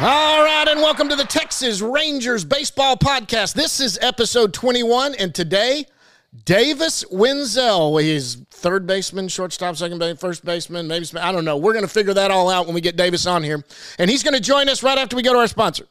All right, and welcome to the Texas Rangers Baseball Podcast. This is episode 21, and today, Davis Wendzel. He's third baseman, shortstop, second base, first baseman, maybe I don't know. We're going to figure that all out when we get Davis on here, and he's going to join us right after we go to our sponsor.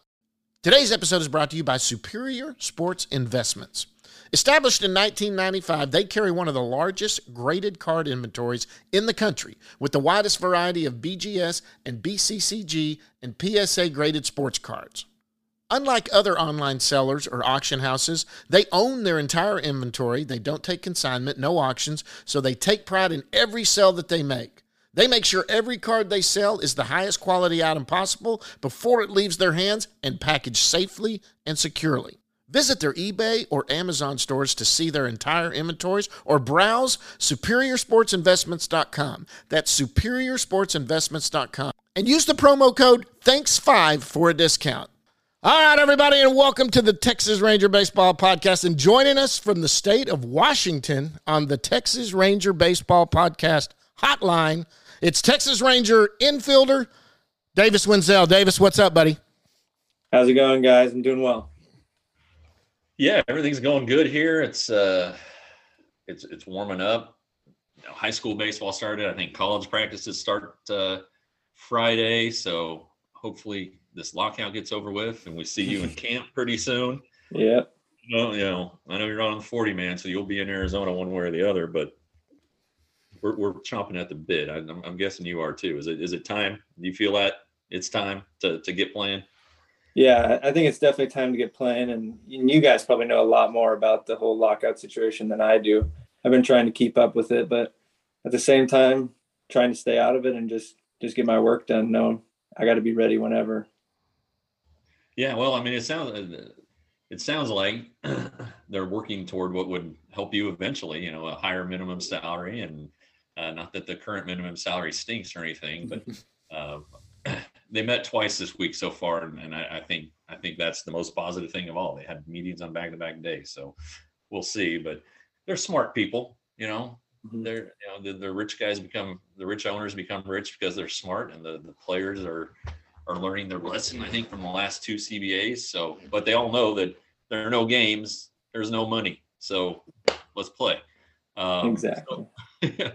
Today's episode is brought to you by Superior Sports Investments. Established in 1995, they carry one of the largest graded card inventories in the country with the widest variety of BGS and BCCG and PSA graded sports cards. Unlike other online sellers or auction houses, they own their entire inventory. They don't take consignment, no auctions, so they take pride in every sale that they make. They make sure every card they sell is the highest quality item possible before it leaves their hands and packaged safely and securely. Visit their eBay or Amazon stores to see their entire inventories or browse superiorsportsinvestments.com. That's superiorsportsinvestments.com. And use the promo code THANKS5 for a discount. All right, everybody, and welcome to the Texas Ranger Baseball Podcast. And joining us from the state of Washington on the Texas Ranger Baseball Podcast hotline, it's Texas Ranger infielder Davis Wendzel. Davis, what's up, buddy? How's it going, guys? I'm doing well yeah, everything's going good here. It's uh, it's it's warming up. You know, high school baseball started. I think college practices start uh, Friday, so hopefully this lockout gets over with and we see you in camp pretty soon. Yeah. Well, you know, I know you're on the 40 man, so you'll be in Arizona one way or the other, but we're, we're chomping at the bit. I, am I'm guessing you are too. Is it is it time? Do you feel that it's time to to get playing? Yeah, I think it's definitely time to get playing, and you guys probably know a lot more about the whole lockout situation than I do. I've been trying to keep up with it, but at the same time, trying to stay out of it and just just get my work done. Knowing I got to be ready whenever. Yeah, well, I mean, it sounds it sounds like they're working toward what would help you eventually. You know, a higher minimum salary, and uh, not that the current minimum salary stinks or anything, but. Uh, they met twice this week so far, and I, I, think I think that's the most positive thing of all. They had meetings on back-to-back days, so we'll see. But they're smart people, you know. Mm-hmm. They're you know the, the rich guys become the rich owners become rich because they're smart, and the the players are are learning their lesson. I think from the last two CBAs. So, but they all know that there are no games, there's no money, so let's play. Um, exactly. So,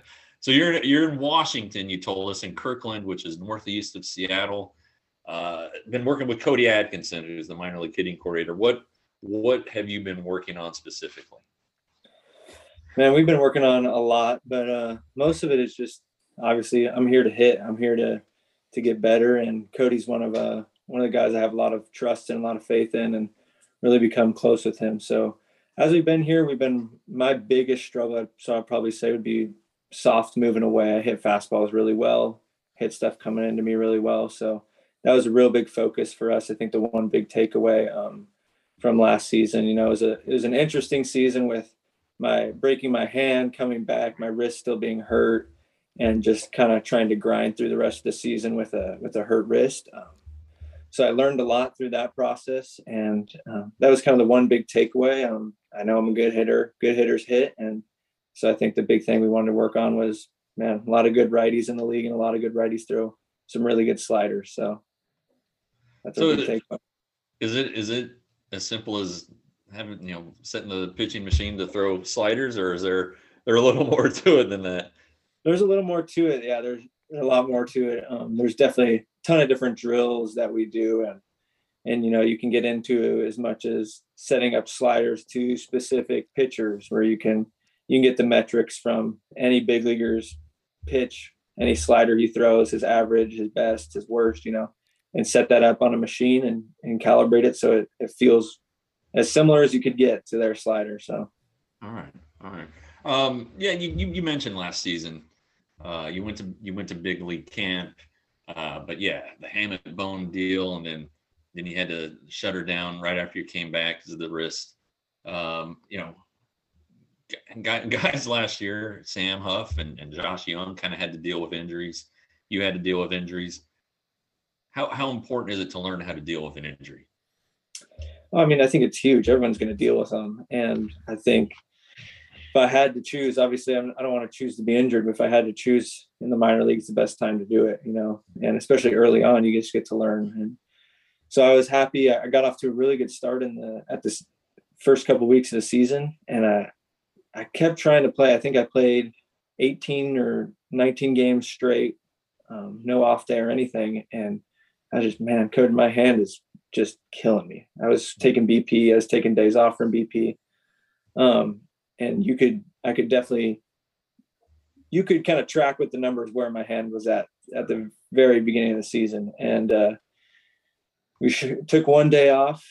So you're you're in Washington. You told us in Kirkland, which is northeast of Seattle. Uh, been working with Cody Atkinson, who's the minor league hitting coordinator. What what have you been working on specifically? Man, we've been working on a lot, but uh, most of it is just obviously I'm here to hit. I'm here to to get better, and Cody's one of uh one of the guys I have a lot of trust and a lot of faith in, and really become close with him. So as we've been here, we've been my biggest struggle. So I'd probably say would be soft moving away. I hit fastballs really well, hit stuff coming into me really well. So that was a real big focus for us. I think the one big takeaway um, from last season, you know, it was a it was an interesting season with my breaking my hand, coming back, my wrist still being hurt, and just kind of trying to grind through the rest of the season with a with a hurt wrist. Um, so I learned a lot through that process, and um, that was kind of the one big takeaway. Um, I know I'm a good hitter. Good hitters hit, and so I think the big thing we wanted to work on was, man, a lot of good righties in the league and a lot of good righties throw some really good sliders. So that's so a big take. Is it is it as simple as having you know setting the pitching machine to throw sliders, or is there there a little more to it than that? There's a little more to it. Yeah, there's a lot more to it. Um, there's definitely a ton of different drills that we do, and and you know you can get into as much as setting up sliders to specific pitchers where you can you can get the metrics from any big leaguer's pitch, any slider he throws, his average, his best, his worst, you know, and set that up on a machine and, and calibrate it so it, it feels as similar as you could get to their slider. So, all right, all right. Um, yeah, you, you, you mentioned last season, uh, you went to you went to big league camp. Uh, but yeah, the hamate bone deal, and then then you had to shut her down right after you came back because of the wrist. Um, you know, guys last year, Sam Huff and, and Josh Jung kind of had to deal with injuries. You had to deal with injuries. How how important is it to learn how to deal with an injury? Well, I mean, I think it's huge. Everyone's going to deal with them, and I think if I had to choose, obviously, I'm, I do not want to choose to be injured, but if I had to choose in the minor leagues, the best time to do it, you know, and especially early on, you just get to learn. And so I was happy. I got off to a really good start in the at this first couple of weeks of the season, and I I kept trying to play. I think I played 18 or 19 games straight, um, no off day or anything, and I just man, code in my hand is just killing me. I was taking BP, I was taking days off from BP. Um, and you could i could definitely you could kind of track with the numbers where my hand was at at the very beginning of the season and uh, we sh- took one day off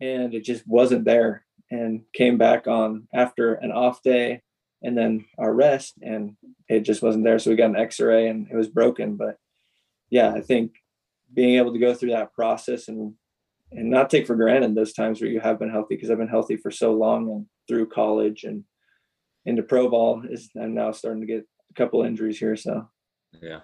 and it just wasn't there and came back on after an off day and then our rest and it just wasn't there so we got an x-ray and it was broken but yeah i think being able to go through that process and and not take for granted those times where you have been healthy because I've been healthy for so long and through college and into pro ball is I'm now starting to get a couple injuries here. So yeah.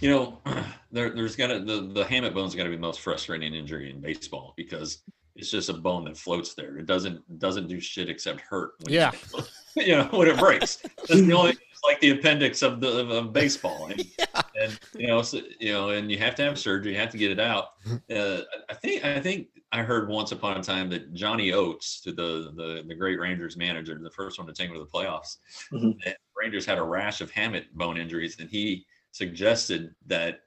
You know, there, there's got to the the hamate bone's got to be the most frustrating injury in baseball because it's just a bone that floats there. It doesn't doesn't do shit except hurt. yeah, you, you know when it breaks. That's the only it's like the appendix of the of, of baseball. And, yeah. and you know, so, you know, and you have to have surgery. You have to get it out. Uh, I think I think I heard once upon a time that Johnny Oates, to the the the great Rangers manager, the first one to take him to the playoffs, mm-hmm. Rangers had a rash of hamate bone injuries, and he suggested that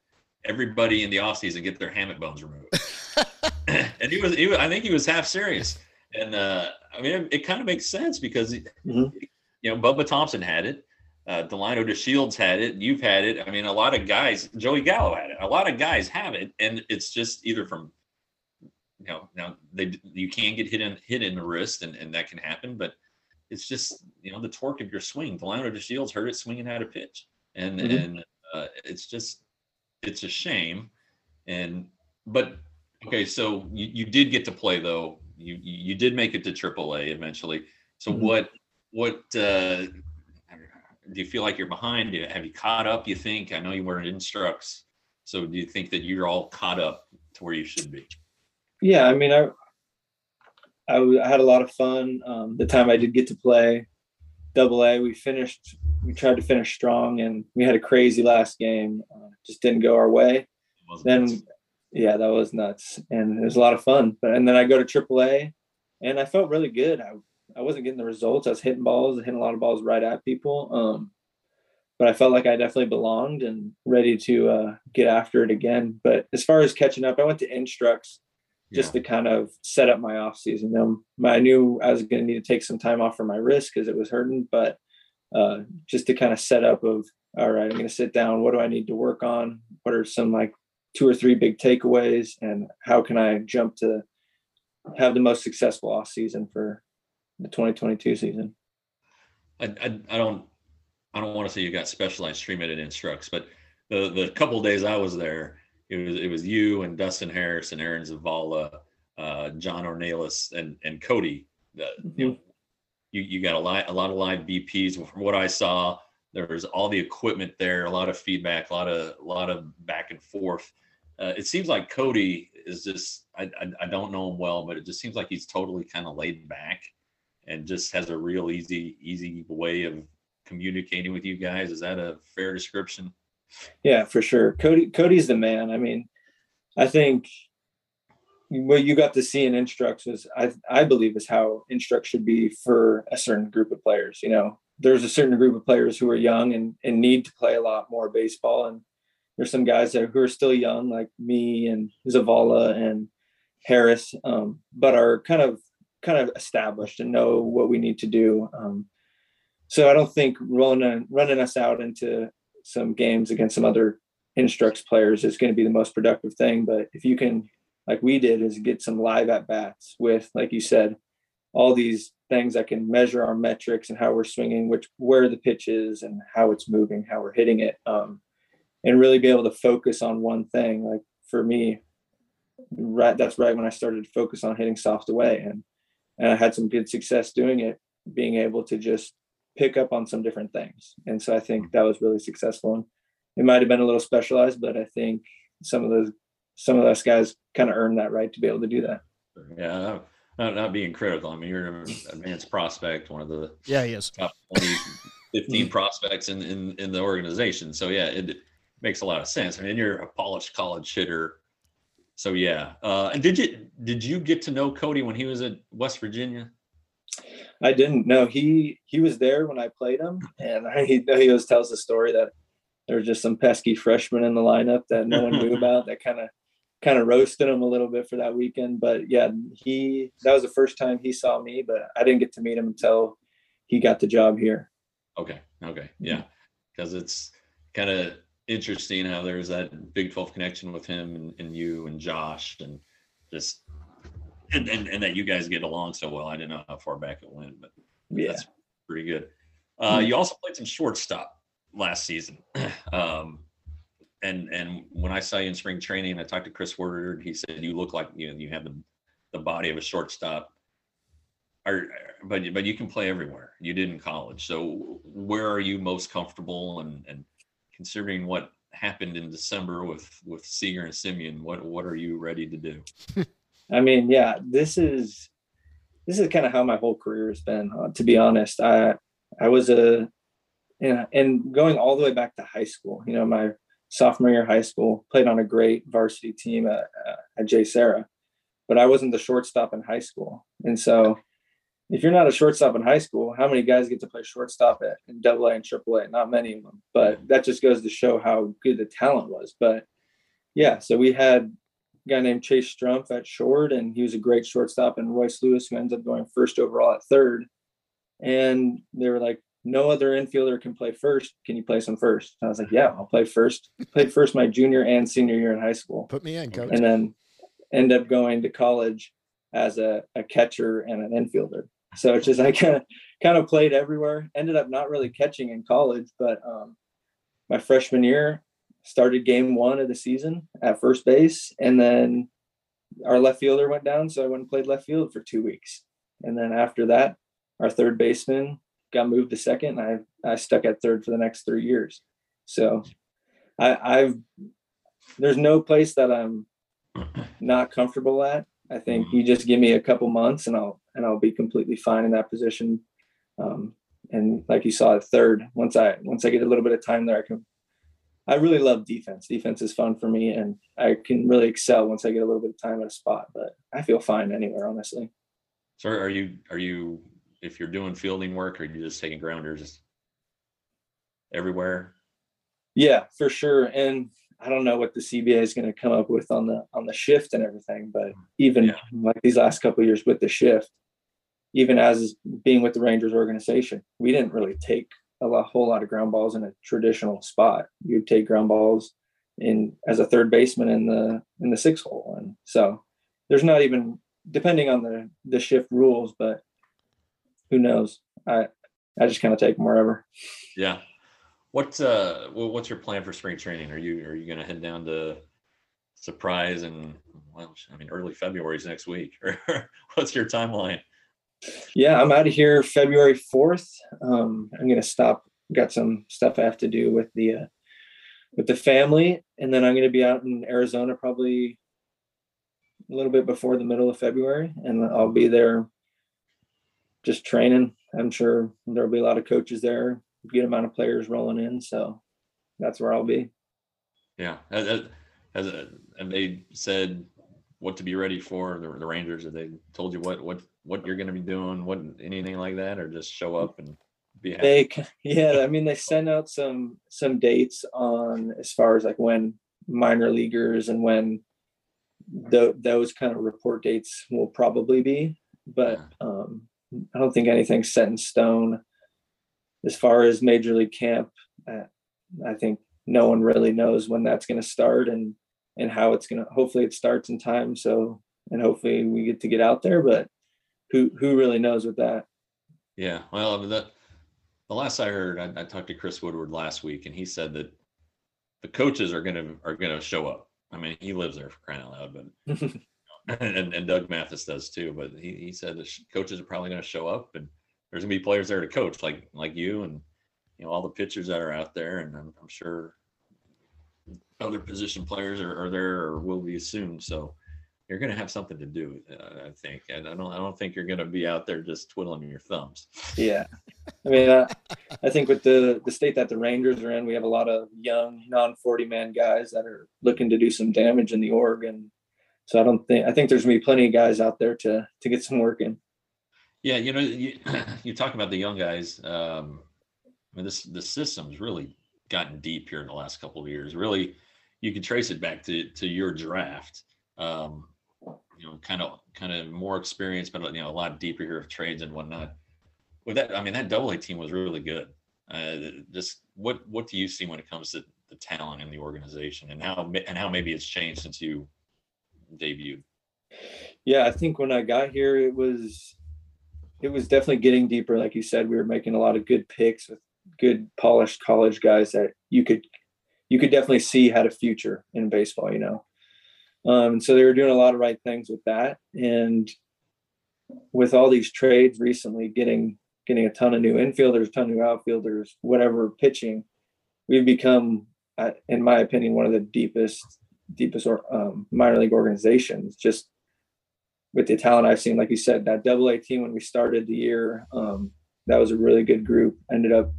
everybody in the offseason get their hamate bones removed. and he was, he was, I think he was half serious. And uh, I mean, it, it kind of makes sense because, mm-hmm. you know, Bubba Thompson had it. Uh, Delino DeShields had it. You've had it. I mean, a lot of guys, Joey Gallo had it. A lot of guys have it. And it's just either from, you know, now they, you can get hit in, hit in the wrist and, and that can happen, but it's just, you know, the torque of your swing. Delino DeShields heard it swinging out of pitch. And, mm-hmm. and uh, it's just, it's a shame. And, but Okay, so you, you did get to play though. You you did make it to AAA eventually. So mm-hmm. what what uh, do you feel like you're behind? Have you caught up? You think? I know you were in instructs. So do you think that you're all caught up to where you should be? Yeah, I mean, I I, I had a lot of fun. Um, the time I did get to play Double A, we finished. We tried to finish strong, and we had a crazy last game. Uh, just didn't go our way. Then yeah, that was nuts, and it was a lot of fun. But and then I go to AAA, and I felt really good. I I wasn't getting the results. I was hitting balls, hitting a lot of balls right at people. Um, but I felt like I definitely belonged and ready to uh, get after it again. But as far as catching up, I went to Instructs just yeah. to kind of set up my off season. Um, I knew I was going to need to take some time off for my wrist because it was hurting, but uh, just to kind of set up of all right, I'm going to sit down. What do I need to work on? What are some like two or three big takeaways and how can I jump to have the most successful off season for the 2022 season. I, I, I don't I don't want to say you got specialized stream edit instructs, but the the couple days I was there, it was it was you and Dustin Harris and Aaron Zavala, uh, John Ornelas and and Cody. The, you, you you got a lot a lot of live BPs from what I saw. There was all the equipment there, a lot of feedback, a lot of a lot of back and forth uh, it seems like Cody is just I, I, I don't know him well, but it just seems like he's totally kind of laid back and just has a real easy easy way of communicating with you guys. Is that a fair description? Yeah, for sure. Cody Cody's the man. I mean, I think what you got to see in Instructs is I I believe is how Instructs should be for a certain group of players. You know, there's a certain group of players who are young and, and need to play a lot more baseball and there's some guys there who are still young, like me and Zavala and Harris, um, but are kind of kind of established and know what we need to do. Um, so I don't think running running us out into some games against some other instructs players is going to be the most productive thing. But if you can, like we did, is get some live at bats with, like you said, all these things that can measure our metrics and how we're swinging, which where the pitch is and how it's moving, how we're hitting it. Um, and really be able to focus on one thing. Like for me, right, that's right when I started to focus on hitting soft away, and and I had some good success doing it, being able to just pick up on some different things. And so I think that was really successful. And it might have been a little specialized, but I think some of those some of those guys kind of earned that right to be able to do that. Yeah, not, not being critical. I mean, you're an advanced prospect, one of the yeah, he is top 20, 15 mm-hmm. prospects in, in in the organization. So yeah, it makes a lot of sense. I mean, you're a polished college hitter. So yeah. Uh, and did you did you get to know Cody when he was at West Virginia? I didn't know he he was there when I played him, and I, he he always tells the story that there was just some pesky freshmen in the lineup that no one knew about that kind of kind of roasted him a little bit for that weekend. But yeah, he that was the first time he saw me, but I didn't get to meet him until he got the job here. Okay. Okay. Yeah. Because it's kind of interesting how there's that Big 12 connection with him and, and you and Josh and just and, and, and that you guys get along so well. I didn't know how far back it went, but yeah, that's pretty good. Uh, you also played some shortstop last season. Um, and and when I saw you in spring training, I talked to Chris Woodward. He said you look like you know you have the the body of a shortstop. Are, but but you can play everywhere. You did in college. So where are you most comfortable? And and considering what happened in December with with Seager and Semien, what what are you ready to do? I mean, yeah, this is this is kind of how my whole career has been. Uh, to be honest, I I was a and going all the way back to high school. You know, my sophomore year high school, played on a great varsity team at, at J. JSerra, but I wasn't the shortstop in high school. And so if you're not a shortstop in high school, how many guys get to play shortstop at in double A and triple A? Not many of them, but that just goes to show how good the talent was. But yeah, so we had a guy named Chase Strumpf at short, and he was a great shortstop, and Royce Lewis, who ends up going first overall at third. And they were like, no other infielder can play first. Can you play some first? I was like, yeah, I'll play first. Played first my junior and senior year in high school. Put me in, coach. And then end up going to college as a, a catcher and an infielder. So it's just I kind of kind of played everywhere. Ended up not really catching in college, but um, my freshman year started game one of the season at first base, and then our left fielder went down, so I went and played left field for two weeks. And then after that, our third baseman got moved to second. and I I stuck at third for the next three years. So I, I've there's no place that I'm not comfortable at. I think you just give me a couple months and I'll and I'll be completely fine in that position. Um, and like you saw at third, once I once I get a little bit of time there, I can. I really love defense. Defense is fun for me, and I can really excel once I get a little bit of time at a spot. But I feel fine anywhere, honestly. So are you are you if you're doing fielding work, or are you just taking grounders everywhere? Yeah, for sure. And I don't know what the CBA is going to come up with on the on the shift and everything, but even yeah. like these last couple years with the shift, even as being with the Rangers organization, we didn't really take a lot, whole lot of ground balls in a traditional spot. You'd take ground balls in as a third baseman in the in the six hole, and so there's not even depending on the the shift rules, but who knows? I I just kind of take them wherever. Yeah. What uh what's your plan for spring training? Are you are you going to head down to Surprise and well, I mean early February is next week. what's your timeline? Yeah, I'm out of here February 4th. Um, I'm going to stop. Got some stuff I have to do with the uh, with the family, and then I'm going to be out in Arizona probably a little bit before the middle of February, and I'll be there just training. I'm sure there'll be a lot of coaches there, a good amount of players rolling in. So that's where I'll be. Yeah. Has, has, have they said what to be ready for the, the Rangers? Have they told you what, what, what you're going to be doing? What, anything like that, or just show up and be happy? They, yeah. I mean, they sent out some, some dates on as far as like when minor leaguers and when the, those kind of report dates will probably be, but, um, I don't think anything's set in stone. As far as Major League Camp, uh, I think no one really knows when that's going to start and and how it's going to. Hopefully, it starts in time. So, and hopefully, we get to get out there. But who who really knows with that? Yeah, well, the the last I heard, I, I talked to Chris Woodward last week, and he said that the coaches are gonna are gonna show up. I mean, he lives there for crying out loud, but and, and Doug Mathis does too. But he, he said the coaches are probably going to show up, and there's going to be players there to coach, like like you and you know all the pitchers that are out there, and I'm, I'm sure other position players are, are there or will be soon. So you're going to have something to do, uh, I think. And I don't I don't think you're going to be out there just twiddling your thumbs. Yeah, I mean, uh, I think with the the state that the Rangers are in, we have a lot of young non 40 man guys that are looking to do some damage in the org and so I don't think I think there's gonna be plenty of guys out there to to get some work in. Yeah, you know, you, you talk about the young guys. Um, I mean, this the system's really gotten deep here in the last couple of years. Really, you can trace it back to to your draft. Um, you know, kind of kind of more experience, but you know, a lot deeper here of trades and whatnot. With that, I mean, that double A team was really good. Uh, just what what do you see when it comes to the talent in the organization and how and how maybe it's changed since you debuted? Yeah, I think when I got here, it was it was definitely getting deeper. Like you said, we were making a lot of good picks with good polished college guys that you could you could definitely see had a future in baseball. You know, um, so they were doing a lot of right things with that, and with all these trades recently, getting getting a ton of new infielders, a ton of new outfielders, whatever pitching, we've become, in my opinion, one of the deepest deepest or, um, minor league organizations. Just with the talent I've seen, like you said, that double A team when we started the year, um, that was a really good group. Ended up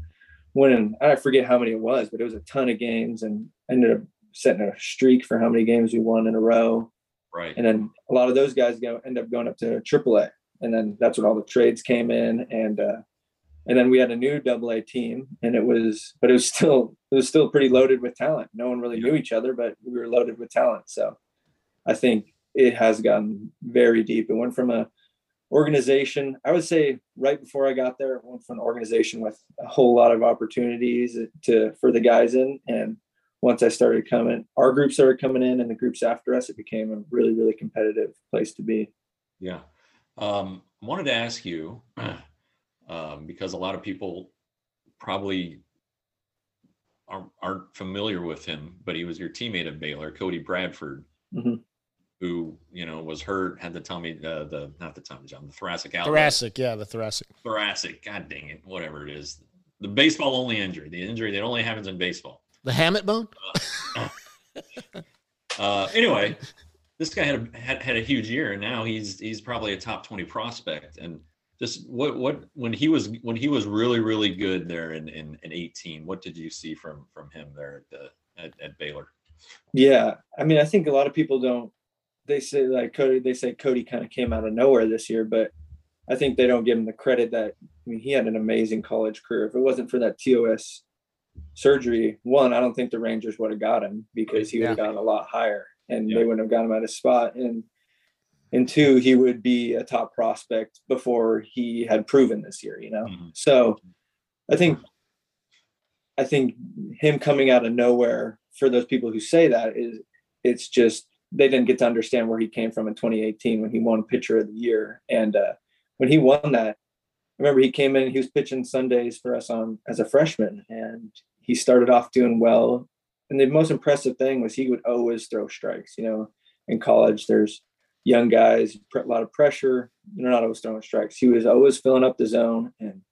winning. I forget how many it was, but it was a ton of games, and ended up setting a streak for how many games we won in a row. Right. And then a lot of those guys go end up going up to AAA, and then that's when all the trades came in, and uh, and then we had a new double A team and it was but it was still it was still pretty loaded with talent. No one really knew each other but we were loaded with talent. So i think it has gotten very deep. It went from a organization i would say right before i got there it went from an organization with a whole lot of opportunities to for the guys in. And once i started coming our group started coming in and the groups after us it became a really really competitive place to be yeah um, I wanted to ask you um, because a lot of people probably aren't, aren't, familiar with him, but he was your teammate at Baylor, Cody Bradford, mm-hmm. who you know was hurt, had the tummy, uh, the not the Tommy John, the thoracic outlet. Thoracic, yeah, the thoracic. Thoracic, god dang it, whatever it is, the baseball only injury, the injury that only happens in baseball. The hamate bone. Uh, uh, anyway, this guy had a, had, had a huge year, and now he's he's probably a top twenty prospect, and just what what when he was when he was really really good there in in, in 18 what did you see from from him there at the at, at baylor? Yeah i mean i think a lot of people don't they say like cody they say cody kind of came out of nowhere this year but i think they don't give him the credit that i mean he had an amazing college career. If it wasn't for that tos surgery one i don't think the rangers would have got him because he would have yeah. gotten a lot higher and yeah. they wouldn't have got him at his spot and and two, he would be a top prospect before he had proven this year, you know. Mm-hmm. So I think I think him coming out of nowhere for those people who say that is it's just they didn't get to understand where he came from in 2018 when he won pitcher of the year. And uh, when he won that, I remember he came in, he was pitching Sundays for us on as a freshman, and he started off doing well. And the most impressive thing was he would always throw strikes. You know, in college, there's young guys, a lot of pressure. They're not always throwing strikes. He was always filling up the zone, and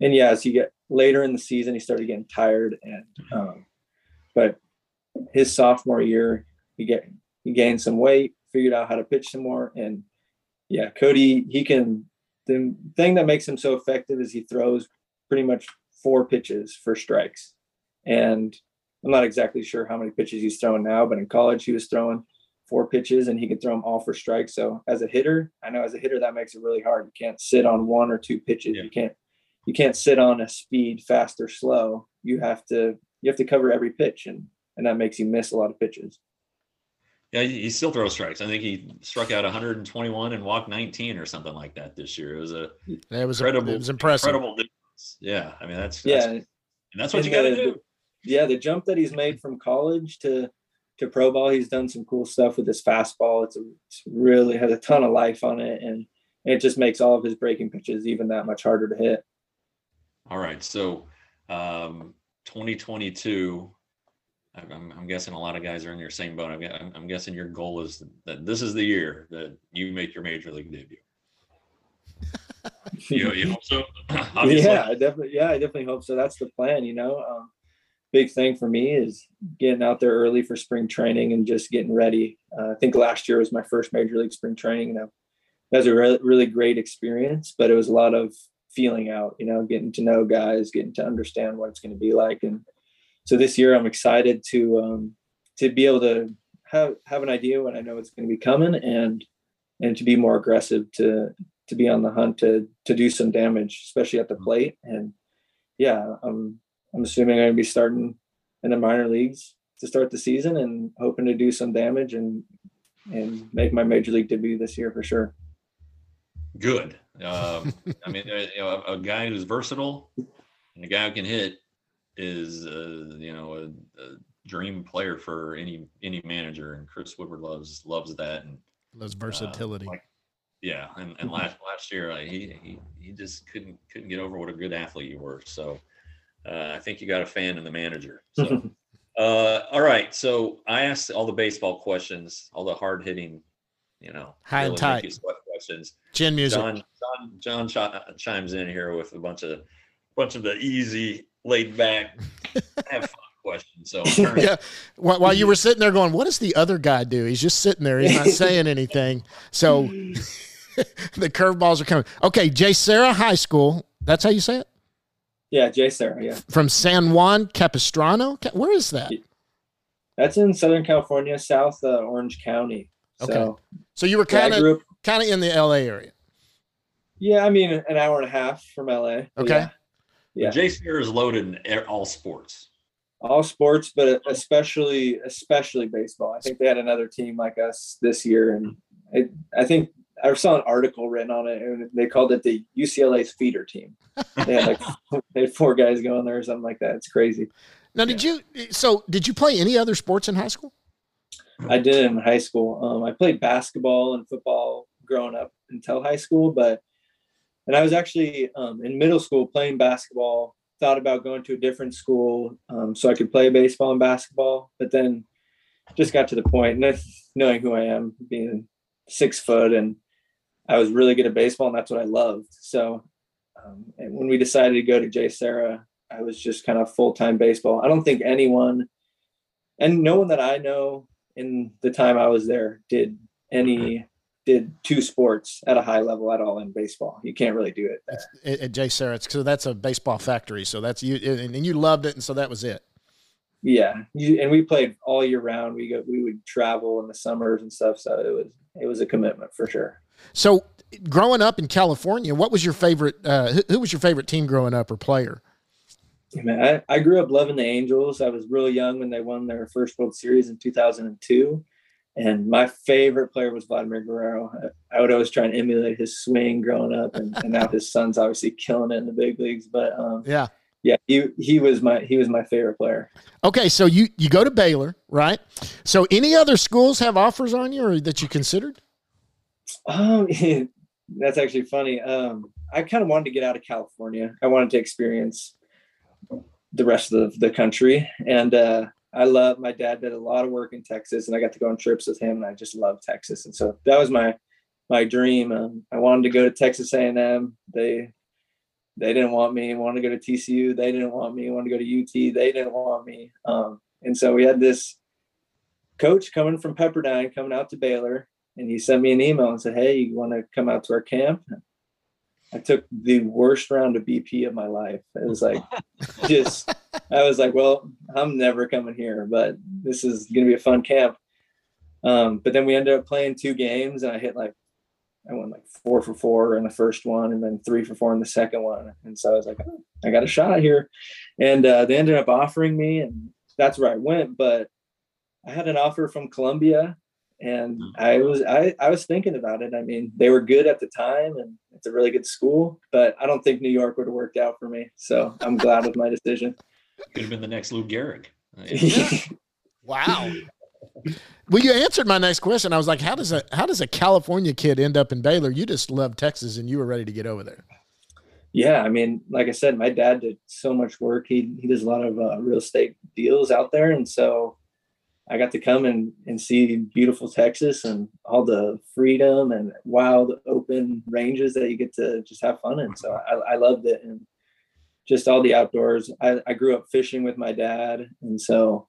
and yeah, as he get later in the season, he started getting tired. And um, but his sophomore year, he get he gained some weight, figured out how to pitch some more, and yeah, Cody, he can. The thing that makes him so effective is he throws pretty much four pitches for strikes, and I'm not exactly sure how many pitches he's throwing now, but in college he was throwing four pitches and he could throw them all for strikes. So as a hitter, I know as a hitter that makes it really hard. You can't sit on one or two pitches. Yeah. You can't you can't sit on a speed fast or slow. You have to you have to cover every pitch and and that makes you miss a lot of pitches. Yeah, he still throws strikes. I think he struck out 121 and walked 19 or something like that this year. It was a it was incredible. It was impressive. Incredible difference. Yeah, I mean that's, yeah, that's, and that's what and you got to do. Yeah, the jump that he's made from college to to pro ball. He's done some cool stuff with his fastball. It's, a, it's really has a ton of life on it, and it just makes all of his breaking pitches even that much harder to hit. All right, so um, 2022, I'm, I'm guessing a lot of guys are in your same boat. I'm, I'm guessing your goal is that this is the year that you make your major league debut. you, you hope so? yeah, I definitely. Yeah, I definitely hope so. That's the plan. You know, um, big thing for me is getting out there early for spring training and just getting ready. Uh, I think last year was my first major league spring training. And that was a really, really great experience, but it was a lot of feeling out. You know, getting to know guys, getting to understand what it's going to be like, and so this year I'm excited to um, to be able to have have an idea when I know it's going to be coming and and to be more aggressive to to be on the hunt to to do some damage, especially at the mm-hmm. plate. And yeah, I'm I'm assuming I'm going to be starting in the minor leagues to start the season and hoping to do some damage and and make my major league debut this year for sure. Good. Um, I mean, you know, a, a, guy who's versatile and a guy who can hit is, uh, you know, a, a, dream player for any any manager, and Chris Woodward loves loves that and loves versatility. Uh, like, yeah, and, and last last year like, he he he just couldn't couldn't get over what a good athlete you were. So uh, I think you got a fan in the manager. So. uh, all right, so I asked all the baseball questions, all the hard hitting, you know, high really and tight questions. Chin music. John John, John ch- chimes in here with a bunch of bunch of the easy, laid back, have fun questions. So yeah, while you were sitting there going, "What does the other guy do?" He's just sitting there. He's not saying anything. So the curveballs are coming. Okay, JSerra High School. That's how you say it. Yeah, JSerra. Yeah. From San Juan Capistrano. Where is that? That's in Southern California, South uh, Orange County. Okay. So, so you were kind of yeah, kind of in the LA area. Yeah, I mean an hour and a half from LA. Okay. Yeah. Yeah. JSerra is loaded in all sports. All sports, but especially especially baseball. I think they had another team like us this year, and it, I think I saw an article written on it, and they called it the UCLA's feeder team. They had like they had four guys going there or something like that. It's crazy. Now, did yeah. you? So, did you play any other sports in high school? I did in high school. Um, I played basketball and football growing up until high school, but and I was actually um, in middle school playing basketball. Thought about going to a different school um, so I could play baseball and basketball, but then just got to the point, knowing who I am, being six foot and I was really good at baseball and that's what I loved. So um, and when we decided to go to JSerra, I was just kind of full time baseball. I don't think anyone, and no one that I know in the time I was there did any did two sports at a high level at all in baseball. You can't really do it there. At, at JSerra, so that's a baseball factory. So that's you, and you loved it, and so that was it. Yeah, you, and we played all year round. We go, we would travel in the summers and stuff. So it was it was a commitment for sure. So, growing up in California, what was your favorite? Uh, who, who, was your favorite team growing up or player? Man, I, I grew up loving the Angels. I was really young when they won their first World Series in 2002. And my favorite player was Vladimir Guerrero. I, would always try and emulate his swing growing up, and, and now his son's obviously killing it in the big leagues. But um, yeah, yeah, he he was my he was my favorite player. Okay, so you you go to Baylor, right? So any other schools have offers on you, or that you considered? Um, that's actually funny. Um, I kind of wanted to get out of California. I wanted to experience the rest of the, the country, and uh, I love. My dad did a lot of work in Texas, and I got to go on trips with him, and I just love Texas, and so that was my my dream. Um, I wanted to go to Texas A&M. They they didn't want me. Wanted to go to TCU. They didn't want me. Wanted to go to UT. They didn't want me. Um, and so we had this coach coming from Pepperdine coming out to Baylor and he sent me an email and said, "Hey, you want to come out to our camp?" I took the worst round of BP of my life. It was like just I was like, "Well, I'm never coming here, but this is going to be a fun camp." Um, but then we ended up playing two games, and I hit like I went like four for four in the first one, and then three for four in the second one. And so I was like, oh, I got a shot here, and uh, they ended up offering me, and that's where I went. But I had an offer from Columbia and hmm. I was I, I was thinking about it. I mean, they were good at the time, and it's a really good school, but I don't think New York would have worked out for me. So I'm glad with my decision. Could have been the next Lou Gehrig. wow. Well, you answered my next question. I was like, how does a how does a California kid end up in Baylor? You just love Texas, and you were ready to get over there. yeah, I mean, like I said, my dad did so much work. He he does a lot of uh, real estate deals out there, and so I got to come and and see beautiful Texas and all the freedom and wild open ranges that you get to just have fun in. So I, I loved it and just all the outdoors. I, I grew up fishing with my dad, and so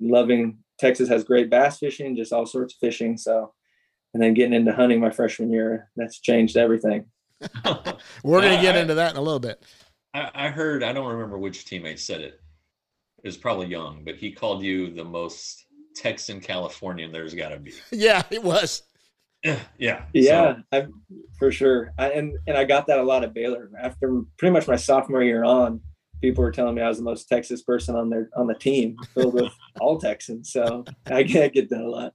loving Texas has great bass fishing, just all sorts of fishing. So, and then getting into hunting my freshman year, that's changed everything. We're going to get into that in a little bit. I, I heard, I don't remember which teammate said it. It was probably Jung, but he called you the most Texan Californian there's got to be. Yeah, it was. Yeah. Yeah, so. I, for sure. I, and, and I got that a lot at Baylor. After pretty much my sophomore year on, people were telling me I was the most Texas person on their on the team, filled with all Texans. So I get, get that a lot.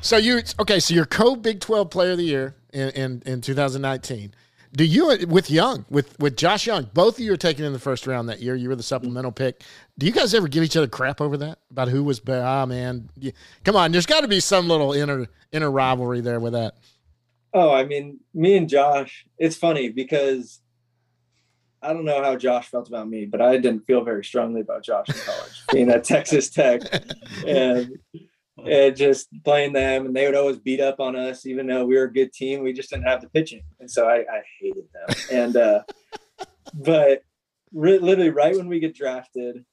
So you okay? So you're co Big Twelve Player of the Year in, in in 2019. Do you with Jung with with Josh Jung? Both of you are taken in the first round that year. You were the supplemental pick. Do you guys ever give each other crap over that about who was better? Ah, man, come on. There's got to be some little inner inner rivalry there with that. Oh, I mean, me and Josh. It's funny because I don't know how Josh felt about me, but I didn't feel very strongly about Josh in college, being at Texas Tech, and and just playing them, and they would always beat up on us, even though we were a good team. We just didn't have the pitching, and so I, I hated them. And uh, but re- literally, right when we get drafted,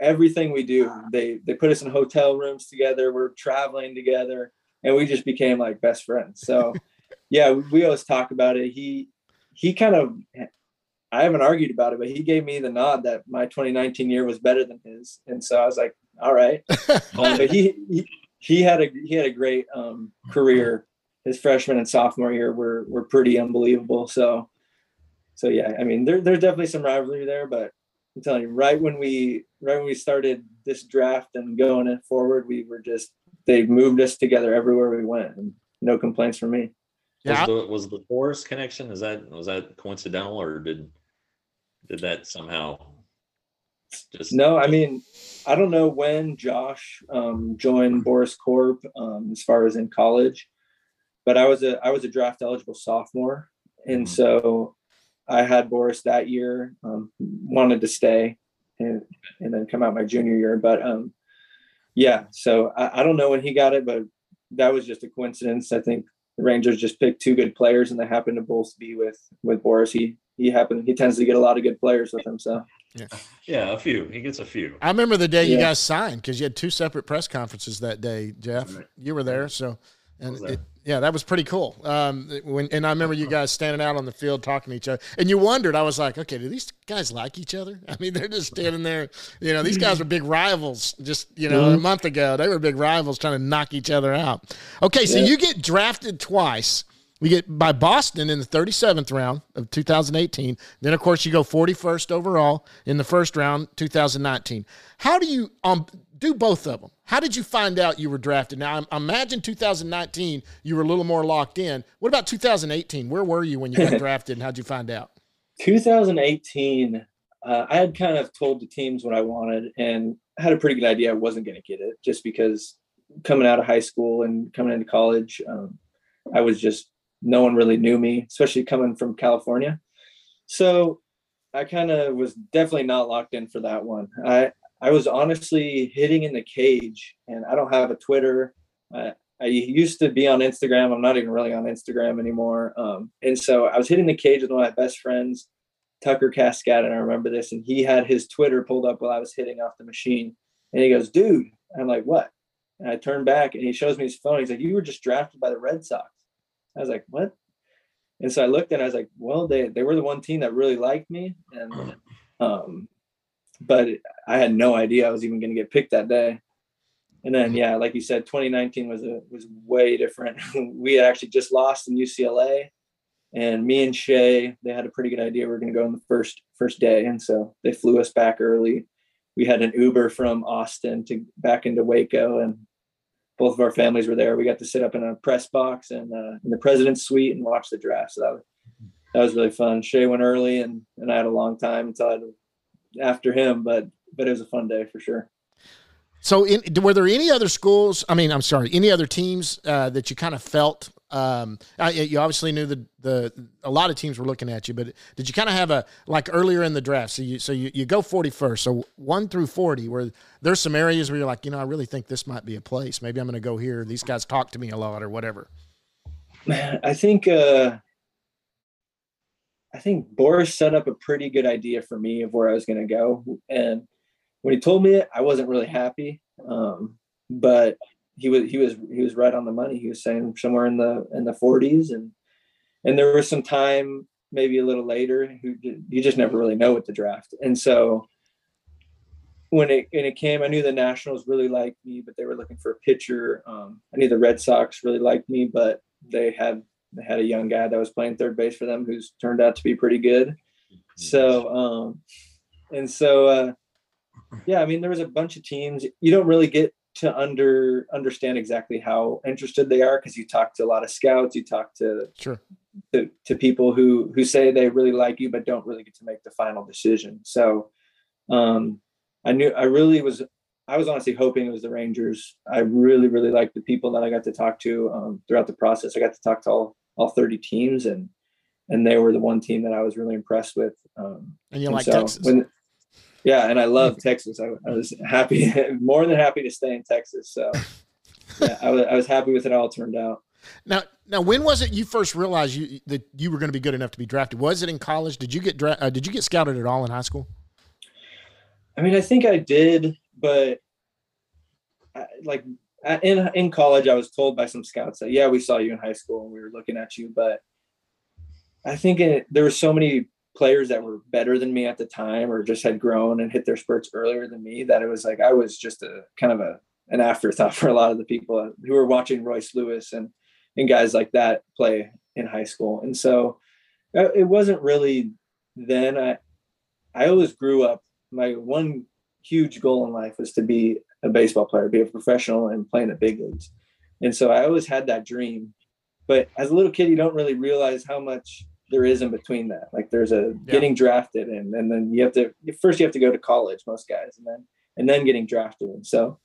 everything we do, they they put us in hotel rooms together. We're traveling together, and we just became like best friends. So, yeah, we, we always talk about it. He he kind of I haven't argued about it, but he gave me the nod that my 2019 year was better than his, and so I was like, all right. but he, he he had a he had a great um, career. His freshman and sophomore year were were pretty unbelievable. So so yeah, I mean there, there's definitely some rivalry there, but I'm telling you, right when we right when we started this draft and going it forward, we were just they moved us together everywhere we went, and no complaints from me. Yeah. Was the, was the Boras connection? Is that was that coincidental or did did that somehow just no i mean i don't know when josh um, joined Boras corp um, as far as in college but i was a i was a draft eligible sophomore and mm-hmm. so i had Boras that year um, wanted to stay and and then come out my junior year but um yeah so I, I don't know when he got it but that was just a coincidence i think the rangers just picked two good players and they happened to both be with with boras he he happened he tends to get a lot of good players with him. So yeah, yeah, a few. He gets a few. I remember the day yeah. you guys signed because you had two separate press conferences that day, Jeff. Right. You were there, so and it, yeah, that was pretty cool. Um, when and I remember you guys standing out on the field talking to each other, and you wondered. I was like, okay, do these guys like each other? I mean, they're just standing there. You know, these guys were big rivals. Just you know, mm-hmm. a month ago, they were big rivals trying to knock each other out. Okay, so yeah. you get drafted twice we get by Boston in the 37th round of 2018. Then, of course, you go 41st overall in the first round, 2019. How do you um, do both of them? How did you find out you were drafted? Now, I imagine 2019 you were a little more locked in. What about 2018? Where were you when you got drafted, and how'd you find out? 2018, uh, I had kind of told the teams what I wanted, and had a pretty good idea I wasn't going to get it, just because coming out of high school and coming into college, um, I was just no one really knew me, especially coming from California. So I kind of was definitely not locked in for that one. I I was honestly hitting in the cage, and I don't have a Twitter. I, I used to be on Instagram. I'm not even really on Instagram anymore. Um, and so I was hitting the cage with one of my best friends, Tucker Cascade, and I remember this. And he had his Twitter pulled up while I was hitting off the machine, and he goes, "Dude," I'm like, "What?" And I turn back, and he shows me his phone. He's like, "You were just drafted by the Red Sox." I was like, what? And so I looked and I was like, well, they, they were the one team that really liked me. And, um, but I had no idea I was even going to get picked that day. And then, yeah, like you said, 2019 was a, was way different. we had actually just lost in UCLA and me and Shea, they had a pretty good idea we are going to go on the first, first day. And so they flew us back early. We had an Uber from Austin to back into Waco and both of our families were there. We got to sit up in a press box and uh, in the president's suite and watch the draft. So that was, that was really fun. Shea went early and, and I had a long time until I after him, but, but it was a fun day for sure. So in, were there any other schools? I mean, I'm sorry, any other teams uh, that you kind of felt Um, I, you obviously knew the the a lot of teams were looking at you, but did you kind of have a like earlier in the draft? So you so you, you go forty first, so one through forty, where there's some areas where you're like, you know, I really think this might be a place. Maybe I'm going to go here. These guys talk to me a lot, or whatever. Man, I think uh, I think Boras set up a pretty good idea for me of where I was going to go, and when he told me it, I wasn't really happy. Um, but he was he was he was right on the money. He was saying somewhere in the in the 40s, and and there was some time maybe a little later. Who you just never really know with the draft, and so when it when it came, I knew the Nationals really liked me, but they were looking for a pitcher. Um, I knew the Red Sox really liked me, but they had they had a young guy that was playing third base for them who's turned out to be pretty good. So um, and so uh, yeah, I mean there was a bunch of teams. You don't really get to under understand exactly how interested they are because you talk to a lot of scouts, you talk to sure to, to people who who say they really like you but don't really get to make the final decision. So um I knew I really was I was honestly hoping it was the Rangers. I really really liked the people that I got to talk to um, throughout the process. I got to talk to all all 30 teams and and they were the one team that I was really impressed with. Um, and you like so Texas? When, yeah, and I love Texas. I, I, was happy, more than happy to stay in Texas. So yeah, I was, I was happy with it all turned out. Now, now, when was it you first realized you, that you were going to be good enough to be drafted? Was it in college? Did you get dra- uh, Did you get scouted at all in high school? I mean, I think I did, but I, like in in college, I was told by some scouts that yeah, we saw you in high school and we were looking at you, but I think it, there were so many players that were better than me at the time or just had grown and hit their spurts earlier than me that it was like I was just a kind of a an afterthought for a lot of the people who were watching Royce Lewis and and guys like that play in high school. And so uh, it wasn't really then I I always grew up my one huge goal in life was to be a baseball player, be a professional and play in the big leagues. And so I always had that dream. But as a little kid, you don't really realize how much there is in between that. Like there's a yeah. getting drafted and, and then you have to first you have to go to college, most guys, and then and then getting drafted. And so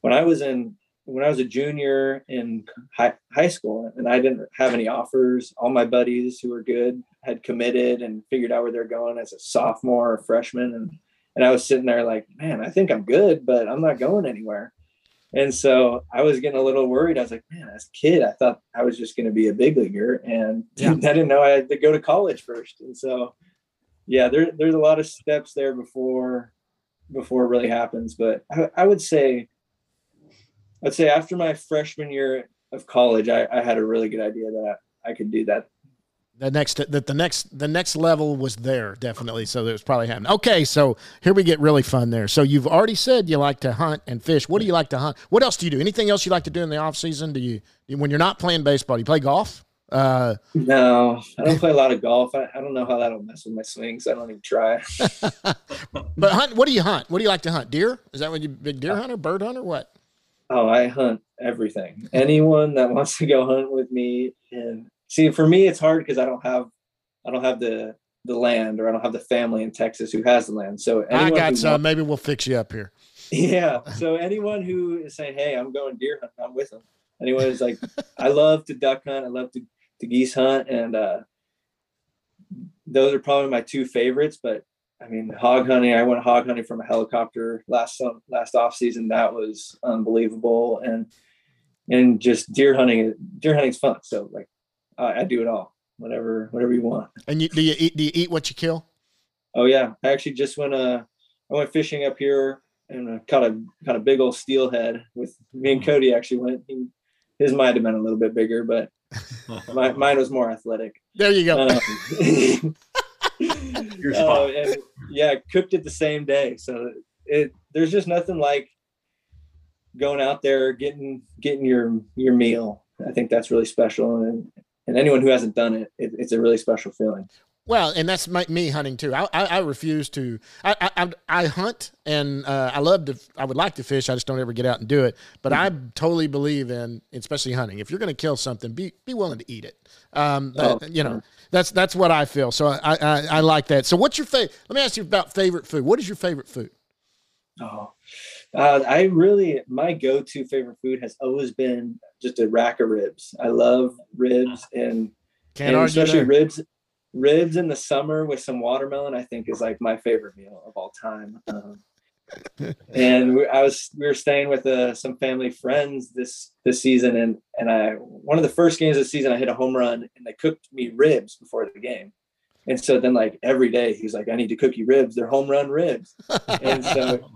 when I was in when I was a junior in high, high school and I didn't have any offers, all my buddies who were good had committed and figured out where they're going as a sophomore or freshman. And and I was sitting there like, man, I think I'm good, but I'm not going anywhere. And so I was getting a little worried. I was like, man, as a kid, I thought I was just going to be a big leaguer. And yeah. I didn't know I had to go to college first. And so, yeah, there, there's a lot of steps there before, before it really happens. But I, I would say, I'd say after my freshman year of college, I, I had a really good idea that I could do that the next that the next the next level was there definitely. So it was probably happening. Okay so here we get really fun there. So you've already said you like to hunt and fish. What do you like to hunt? What else do you do? Anything else you like to do in the off season? Do you when you're not playing baseball do you play golf? Uh, no i don't play a lot of golf. I, I don't know how that'll mess with my swings. I don't even try. But hunt what do you hunt? What do you like to hunt? Deer? Is that what you big deer hunter bird hunter? What? Oh i hunt everything. Anyone that wants to go hunt with me and see for me it's hard because i don't have i don't have the the land or i don't have the family in texas who has the land. So i got some. wants, maybe we'll fix you up here. Yeah. So anyone who is saying hey i'm going deer hunting i'm with them anyone is like i love to duck hunt. I love to, to geese hunt and uh those are probably my two favorites but i mean hog hunting i went hog hunting from a helicopter last last off season. That was unbelievable. And and just deer hunting deer hunting's fun. So like uh, I do it all. Whatever, whatever you want. And you, do you eat? Do you eat what you kill? Oh yeah, I actually just went. Uh, I went fishing up here and caught a caught a big old steelhead with me and Cody. Actually went. He, his might have been a little bit bigger, but my, mine was more athletic. There you go. Um, uh, and, yeah, cooked it the same day. So it there's just nothing like going out there getting getting your your meal. I think that's really special, and and anyone who hasn't done it, it it's a really special feeling. Well, and that's my, me hunting too. I, I, I refuse to. I, I, I hunt and uh, I love to. I would like to fish. I just don't ever get out and do it. But mm-hmm. I totally believe in, especially hunting. If you're going to kill something, be be willing to eat it. Um, oh, you know, that's that's what I feel. So I, I I like that. So what's your favorite? Let me ask you about favorite food. What is your favorite food? Oh, Uh, I really, my go-to favorite food has always been just a rack of ribs. I love ribs and, Can't and especially there. ribs. Ribs in the summer with some watermelon, I think, is like my favorite meal of all time. Um, and we, I was we were staying with uh, some family friends this this season, and and I one of the first games of the season, I hit a home run, and they cooked me ribs before the game. And so then, like every day, he's like, "I need to cook you ribs. They're home run ribs." And so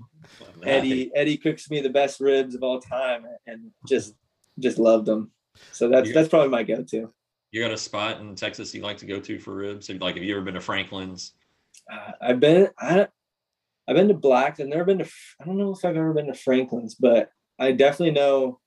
Eddie Eddie cooks me the best ribs of all time, and just just loved them. So that's You- that's probably my go-to. You got a spot in Texas you like to go to for ribs? Like, have you ever been to Franklin's? Uh, I've been I I've been to Black. I've never been to I don't know if I've ever been to Franklin's, but I definitely know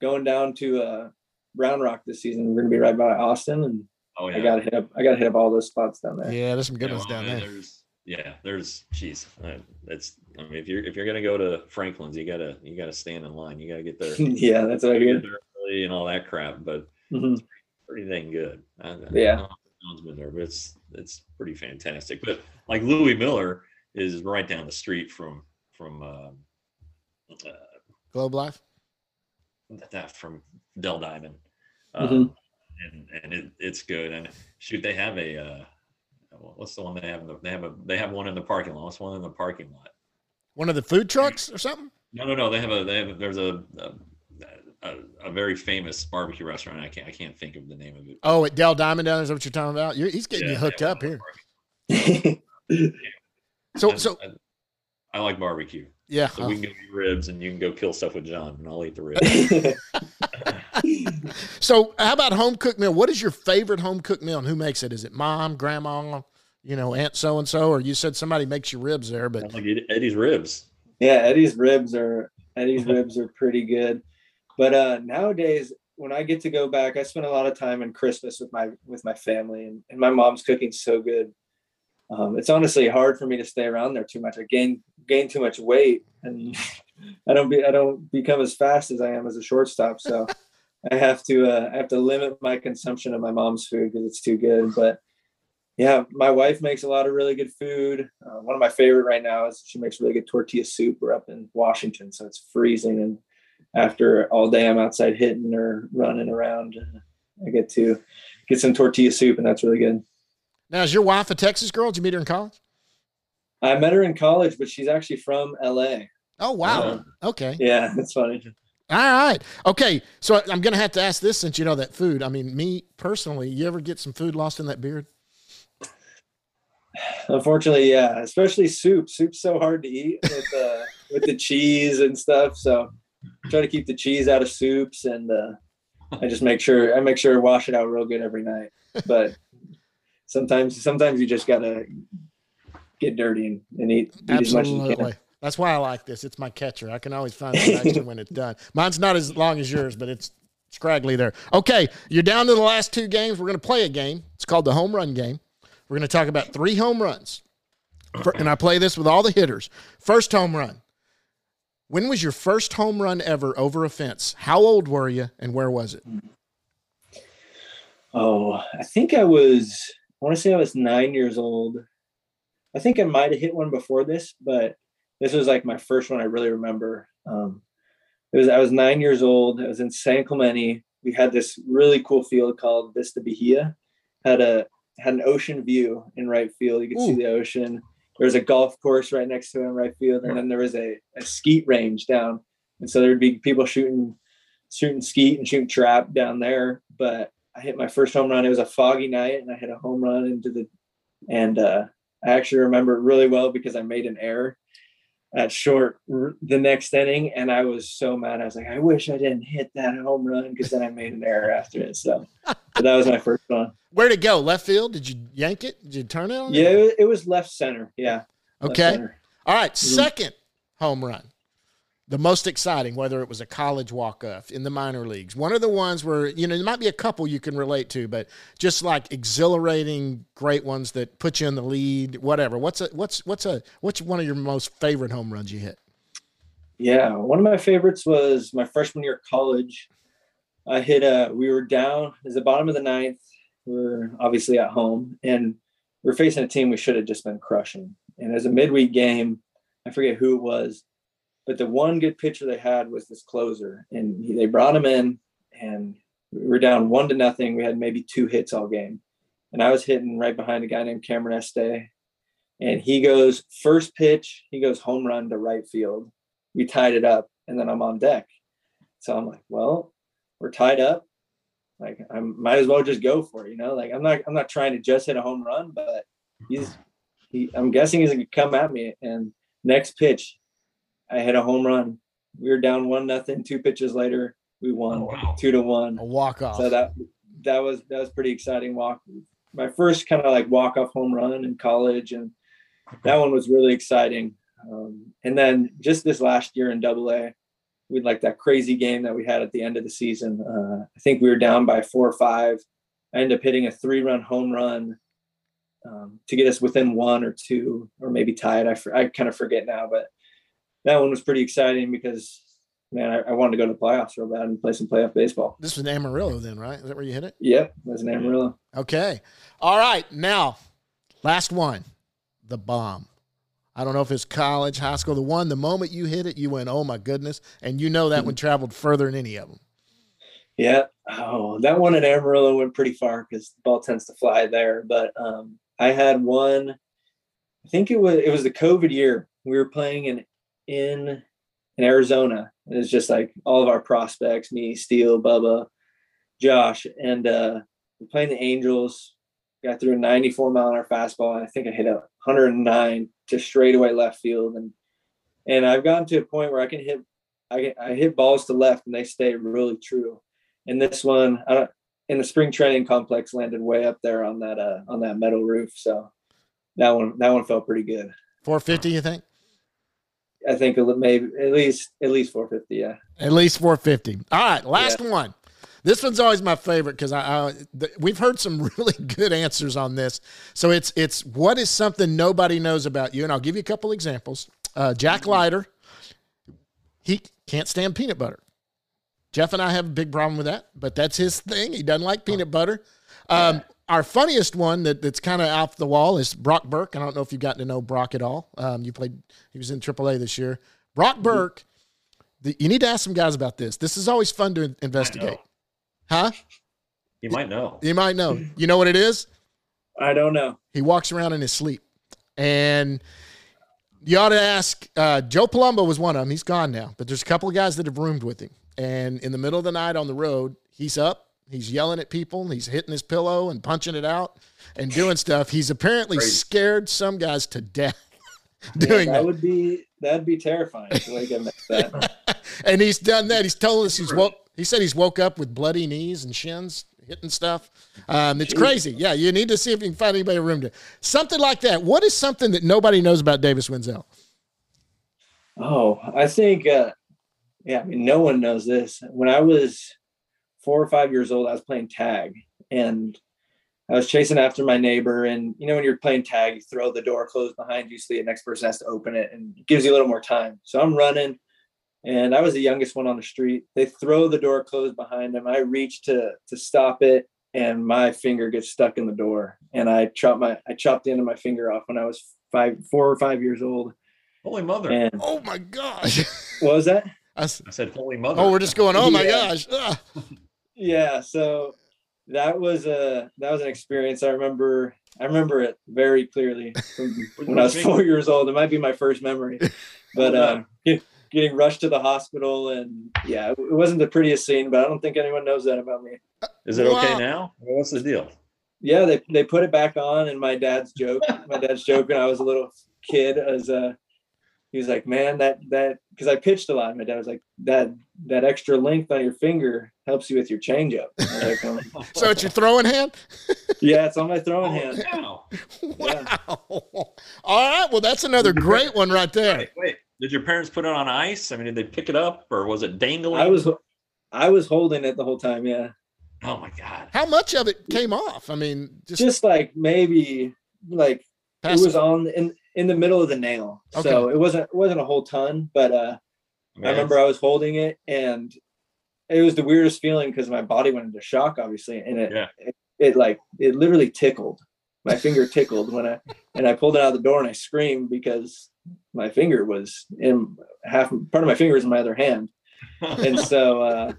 going down to uh, Round Rock this season. We're gonna be right by Austin, and Oh yeah, I gotta hit up I gotta hit up all those spots down there. Yeah, there's some good Yeah, ones well, down man, there. There's yeah, there's geez, that's it's. I mean, if you're if you're gonna go to Franklin's, you gotta you gotta stand in line. You gotta get there, yeah, that's what I hear. there early and all that crap. But Mhm. pretty dang good. I, I Yeah. don't know if John's been there, but it's it's pretty fantastic. But like Louis Miller is right down the street from from um, uh, Globe Life. that from Dell Diamond, um, Mhm. and and it, it's good. And shoot, they have a uh, what's the one they have? In the, they have a they have one in the parking lot. What's one in the parking lot? One of the food trucks or something? No, no, no. They have a they have there's a a, a, a very famous barbecue restaurant. I can't I can't think of the name of it. Oh, at Dell Diamond down there, is what you're talking about? You're, he's getting Yeah, you hooked up here. in So, parking so lot. I, I like barbecue, yeah. so we can go eat ribs, and you can go kill stuff with John, and I'll eat the ribs. So, how about home cooked meal? What is your favorite home cooked meal, and who makes it? Is it mom, grandma, you know, aunt so and so, or you said somebody makes your ribs there? But like Eddie's ribs. yeah, Eddie's ribs are Eddie's ribs are pretty good. But uh nowadays when I get to go back, I spend a lot of time in Christmas with my with my family and, and my mom's cooking so good. Um, it's honestly hard for me to stay around there too much. I gain gain too much weight and I don't be I don't become as fast as I am as a shortstop. So I have to uh, I have to limit my consumption of my mom's food because it's too good. But yeah, my wife makes a lot of really good food. Uh, one of my favorite right now is she makes really good tortilla soup. We're up in Washington, so it's freezing, and after all day I'm outside hitting or running around, uh, I get to get some tortilla soup, and that's really good. now, is your wife a Texas girl? Did you meet her in college? I met her in college, but she's actually from LA. Oh, wow. Uh, Okay. Yeah, that's funny. All right. Okay. So I'm going to have to ask this since you know that food. I mean, me personally, you ever get some food lost in that beard? Unfortunately, yeah, especially soup. Soup's so hard to eat with uh, with the cheese and stuff. So try to keep the cheese out of soups, and uh, I just make sure I make sure I wash it out real good every night. But sometimes, sometimes you just gotta get dirty and, and eat, eat as much as you can. That's why I like this. It's my catcher. I can always find some extra when it's done. Mine's not as long as yours, but it's scraggly there. Okay, you're down to the last two games. We're going to play a game. It's called the home run game. We're going to talk about three home runs. And I play this with all the hitters. First home run. When was your first home run ever over a fence? How old were you and where was it? Oh, I think I was. I want to say I was nine years old. I think I might have hit one before this, but this was like my first one I really remember. Um, it was I was nine years old. I was in San Clemente. We had this really cool field called Vista Bahia. Had a had an ocean view in right field. You could see the ocean. There was a golf course right next to it in right field, and then there was a, a skeet range down. And so there'd be people shooting shooting skeet and shooting trap down there. But I hit my first home run. It was a foggy night, and I hit a home run into the. And uh, I actually remember it really well because I made an error at short r- the next inning, and I was so mad. I was like, I wish I didn't hit that home run because then I made an error after it. So, but that was my first one. Where'd it go? Left field? Did you yank it? Did you turn it on? Yeah, it, it was left center. Yeah. Okay. center. All right, mm-hmm. second home run. The most exciting, whether it was a college walk off in the minor leagues. One of the ones where, you know, there might be a couple you can relate to, but just like exhilarating, great ones that put you in the lead, whatever. What's a what's what's a what's one of your most favorite home runs you hit? Yeah, one of my favorites was my freshman year of college. I hit a. We were down. Was the bottom of the ninth. We are obviously at home, and we are facing a team we should have just been crushing. And as a midweek game, I forget who it was, but the one good pitcher they had was this closer, and he, they brought him in, and we were down one to nothing. We had maybe two hits all game, and I was hitting right behind a guy named Cameron Este, and he goes first pitch, he goes home run to right field. We tied it up, and then I'm on deck. So I'm like, well, we're tied up. Like I might as well just go for it, you know. Like I'm not I'm not trying to just hit a home run, but he's he I'm guessing he's gonna come at me. And next pitch, I hit a home run. We were down one nothing. Two pitches later, we won Oh, wow. two to one. A walk off. So that that was that was pretty exciting walk. My first kind of like walk off home run in college, and that one was really exciting. Um, and then just this last year in Double A, we'd like that crazy game that we had at the end of the season. Uh, I think we were down by four or five. I ended up hitting a three run home run um, to get us within one or two, or maybe tied. I, I kind of forget now, but that one was pretty exciting because man, I, I wanted to go to the playoffs real bad and play some playoff baseball. this was Amarillo then, right? Is that where you hit it? Yep, that's an Amarillo. Okay. All right. Now, last one, the bomb. I don't know if it's college, high school. The one, the moment you hit it, you went, oh my goodness. And you know that one traveled further than any of them. Yeah. Oh, that one in Amarillo went pretty far because the ball tends to fly there. But um, I had one. I think it was it was the COVID year. We were playing in in in Arizona. It was just like all of our prospects, me, Steele, Bubba, Josh, and uh, playing the Angels. Got through a 94 mile an hour fastball, and I think I hit a 109 to straightaway left field, and and I've gotten to a point where I can hit I, can- I hit balls to left, and they stay really true. And this one, I don't, in the spring training complex, landed way up there on that uh, on that metal roof. So that one that one felt pretty good. 450, you think? I think maybe at least at least 450. Yeah. At least 450. All right, last one. This one's always my favorite because I, I th- we've heard some really good answers on this. So it's it's what is something nobody knows about you, and I'll give you a couple examples. Uh, Jack Leiter, he can't stand peanut butter. Jeff and I have a big problem with that, but that's his thing. He doesn't like peanut butter. Um, our funniest one that, that's kind of off the wall is Brock Burke. I don't know if you've gotten to know Brock at all. Um, you played; he was in AAA this year. Brock Burke. The, you need to ask some guys about this. This is always fun to investigate. Huh? You might know. You might know. You know what it is? I don't know. He walks around in his sleep. And you ought to ask uh, Joe Palumbo was one of them. He's gone now, but there's a couple of guys that have roomed with him. And in the middle of the night on the road, he's up, he's yelling at people, he's hitting his pillow and punching it out and doing stuff. He's apparently Crazy. scared some guys to death Yeah, doing that that. would be that'd be terrifying to wake up that. and he's done that. He's told us he's woke. He said he's woke up with bloody knees and shins, hitting stuff. Um, it's crazy. Yeah, you need to see if you can find anybody the room to something like that. What is something that nobody knows about Davis Wendzel? Oh, I think, uh, yeah, I mean, no one knows this. When I was four or five years old, I was playing tag and I was chasing after my neighbor. And, you know, when you're playing tag, you throw the door closed behind you so the next person has to open it and it gives you a little more time. So I'm running and I was the youngest one on the street. They throw the door closed behind them. I reach to, to stop it and my finger gets stuck in the door and I chopped my, I chopped the end of my finger off when I was five, four or five years old. Holy mother. And Oh my gosh! what was that? I said, holy mother. oh, we're just going. Oh my Yeah. gosh! Ah. yeah so that was a that was an experience i remember i remember it very clearly from when i was four years old it might be my first memory but uh getting rushed to the hospital and yeah it wasn't the prettiest scene but i don't think anyone knows that about me Is it okay Wow. now? What's the deal? yeah they, they put it back on and my dad's joke my dad's joke when i was a little kid as uh he was like man that that because i pitched a lot my dad was like that that extra length on your finger helps you with your changeup I like, um, So it's your throwing hand? yeah it's on my throwing Oh, hand wow. Wow! All right. Well, that's another great one right there. Wait, wait. Did your parents put it on ice? I mean, did they pick it up or was it dangling? I was I was holding it the whole time, yeah. Oh my God. How much of it came off? I mean, just, Just like maybe like pass it was on in in the middle of the nail. So it wasn't it wasn't a whole ton, but uh I remember I was holding it and it was the weirdest feeling because my body went into shock obviously and it, Yeah. it it like it literally tickled. My finger tickled when I and I pulled it out the door and I screamed because my finger was in half part of my finger is in my other hand, and so uh,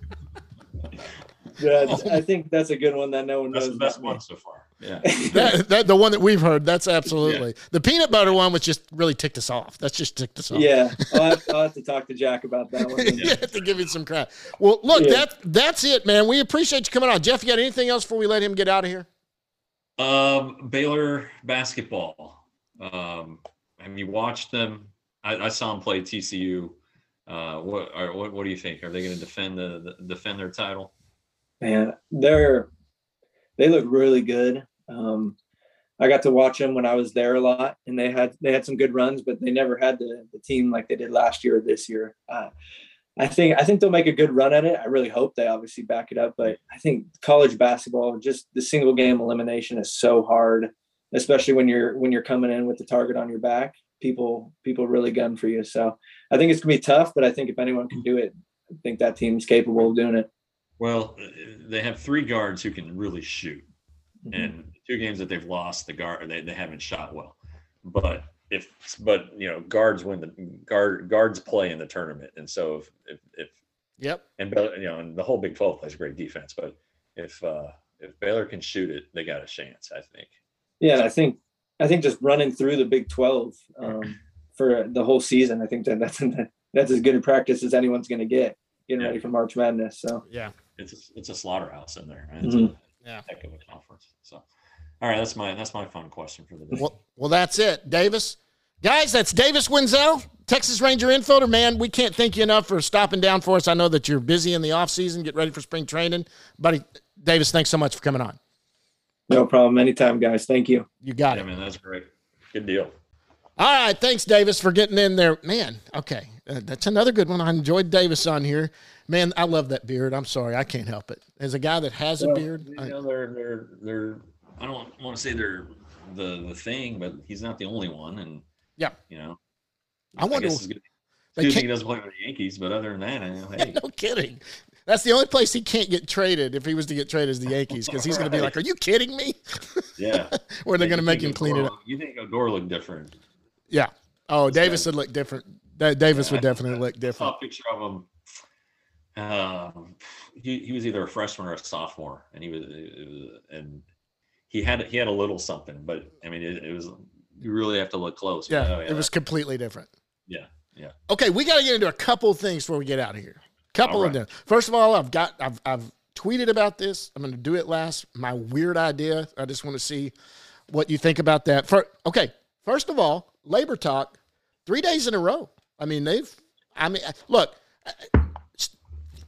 that, I think that's a good one that no one knows. That's the best about me. one so far. Yeah. that, that the one that we've heard. That's absolutely the peanut butter one, was just really ticked us off. That's just ticked us off. Yeah, I'll have, I'll have to talk to Jack about that one. you have to give him some credit. Well, look, Yeah. that that's it, man. We appreciate you coming on. Jeff, you got anything else before we let him get out of here? Um, Baylor basketball. Um, have you watched them? I, I saw them play TCU. Uh, what, are, what what do you think? Are they going to defend the, the defend their title? Man, they're they look really good. Um, I got to watch them when I was there a lot, and they had they had some good runs, but they never had the, the team like they did last year or this year. Uh, I think I think they'll make a good run at it. I really hope they obviously back it up, but I think college basketball, just the single game elimination is so hard, especially when you're when you're coming in with the target on your back. People people really gun for you. So I think it's gonna be tough, but I think if anyone can do it, I think that team's capable of doing it. Well, uh, they have three guards who can really shoot, Mhm. and two games that they've lost, the guard they, they haven't shot well. But if but you know guards win the guard guards play in the tournament, and so if if, if Yep. and Baylor, you know, and the whole Big Twelve plays great defense, but if uh if Baylor can shoot it, they got a chance. I think. Yeah, I think I think just running through the Big Twelve um, for the whole season, I think that that's that's as good a practice as anyone's going to get getting Yeah. ready for March Madness. So Yeah. it's a, it's a slaughterhouse in there. Right? It's Mhm. a Yeah. heck of a conference. So, all right, that's my that's my fun question for the day. Well, well, that's it, Davis. Guys, that's Davis Wendzel, Texas Ranger infielder. Man, we can't thank you enough for stopping down for us. I know that you're busy in the off season, get ready for spring training, buddy. Davis, thanks so much for coming on. no problem. Anytime, guys. Thank you. You got yeah, it. man, that's great. Good deal. All right, thanks, Davis, for getting in there. Man, okay, uh, that's another good one. I enjoyed Davis on here. Man, I love that beard. I'm sorry, I can't help it. As a guy that has a beard, You I- know, they're they're they're. I don't want to say they're the the thing, but he's not the only one, and Yeah. you know, I wonder- guess it's good. they Excuse me, can't- he doesn't play with the Yankees, but other than that, I know, hey, no kidding. That's the only place he can't get traded if he was to get traded is the Yankees because he's going to be like, "Are you kidding me?" yeah. Or they're going to make him clean it up. You think Odor looked different? Yeah. Oh, Davis would look different. Da- Davis would Yeah, definitely look different. I saw a picture of him. Um, he, he was either a freshman or a sophomore, and he was, was and he had he had a little something, but I mean, it, it was you really have to look close. Yeah, oh, it was completely different. yeah, yeah. Okay, we got to get into a couple of things before we get out of here. Couple All of them. First of all, I've got I've I've tweeted about this. I'm going to do it last. My weird idea. I just want to see what you think about that. For, okay, first of all, labor talk, three days in a row. I mean, they've. I mean, look,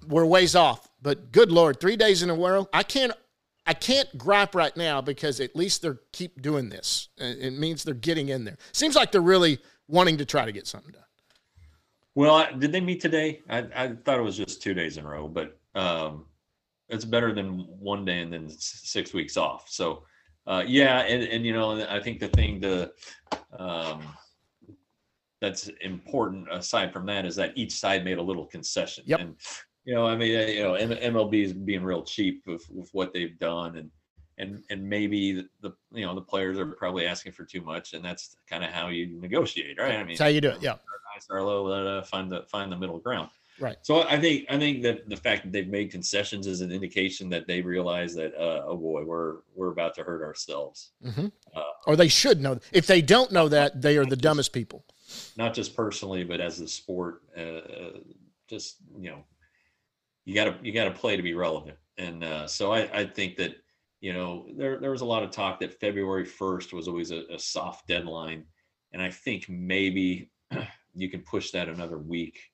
we're ways off, but good lord, three days in a row. I can't. I can't gripe right now because at least they're keep doing this. It means they're getting in there. Seems like they're really wanting to try to get something done. Well, did they meet today? I, I thought it was just two days in a row, but um, it's better than one day and then six weeks off. So, uh, yeah, and, and you know, I think the thing to um, that's important aside from that is that each side made a little concession. Yep. And you know, I mean, uh, you know, MLB is being real cheap with, with what they've done, and and and maybe the, the you know the players are probably asking for too much, and that's kind of how you negotiate, right? I mean, That's how you do it. Yeah. nice low, uh, find the find the middle ground. Right. So I think I think that the fact that they've made concessions is an indication that they realize that uh, oh boy, we're we're about to hurt ourselves. hmm Uh, or they should know. If they don't know that, they are the dumbest people. Not just personally, but as a sport. Uh, just you know, you got to you got to play to be relevant. And uh, so I, I think that you know there there was a lot of talk that February first was always a, a soft deadline, and I think maybe you can push that another week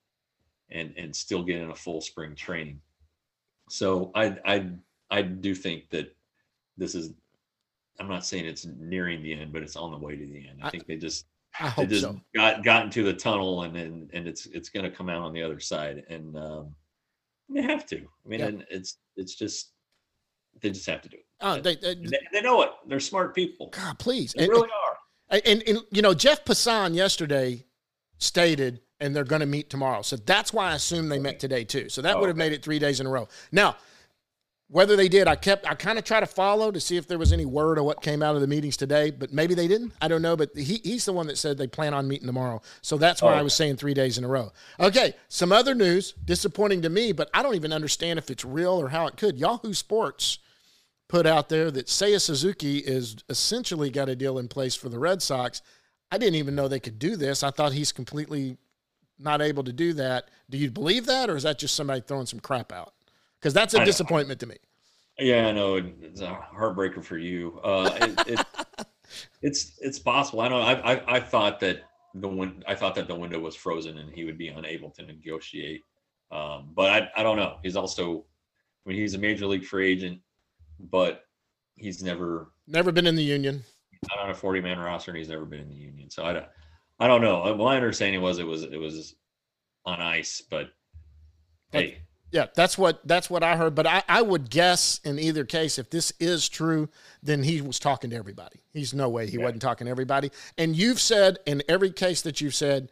and and still get in a full spring training. So I I I do think that this is. I'm not saying it's nearing the end, but it's on the way to the end. I I- think they just they just so. got got into the tunnel and and, and it's it's going to come out on the other side and um, they have to. I mean, Yeah. and it's it's just they just have to do it. Oh, they, they, They, they know it. They're smart people. God, please. They And, really are. and, and, you know, Jeff Passan yesterday stated, and they're going to meet tomorrow. So that's why I assume they met today too. So that Oh, would have okay. made it three days in a row. Now, whether they did, I kept I kind of try to follow to see if there was any word of what came out of the meetings today, but maybe they didn't. I don't know, but he, he's the one that said they plan on meeting tomorrow. So that's why Oh. I was saying three days in a row. Okay, some other news, disappointing to me, but I don't even understand if it's real or how it could. Yahoo Sports put out there that Seiya Suzuki is essentially got a deal in place for the Red Sox. I didn't even know they could do this. I thought he's completely not able to do that. Do you believe that, or is that just somebody throwing some crap out? Because that's a I disappointment to me. Yeah, I know it's a heartbreaker for you. Uh, it, it, it's it's possible. I know. I, I I thought that the win- I thought that the window was frozen and he would be unable to negotiate. Um, but I I don't know. He's also, I mean, he's a major league free agent, but he's never Never been in the union. He's not on a forty man roster and he's never been in the union. So I don't I don't know. My understanding was it was it was on ice, but hey, Yeah, that's what that's what I heard. But I, I would guess in either case, if this is true, then he was talking to everybody. He's no way he Yeah. wasn't talking to everybody. And you've said in every case that you've said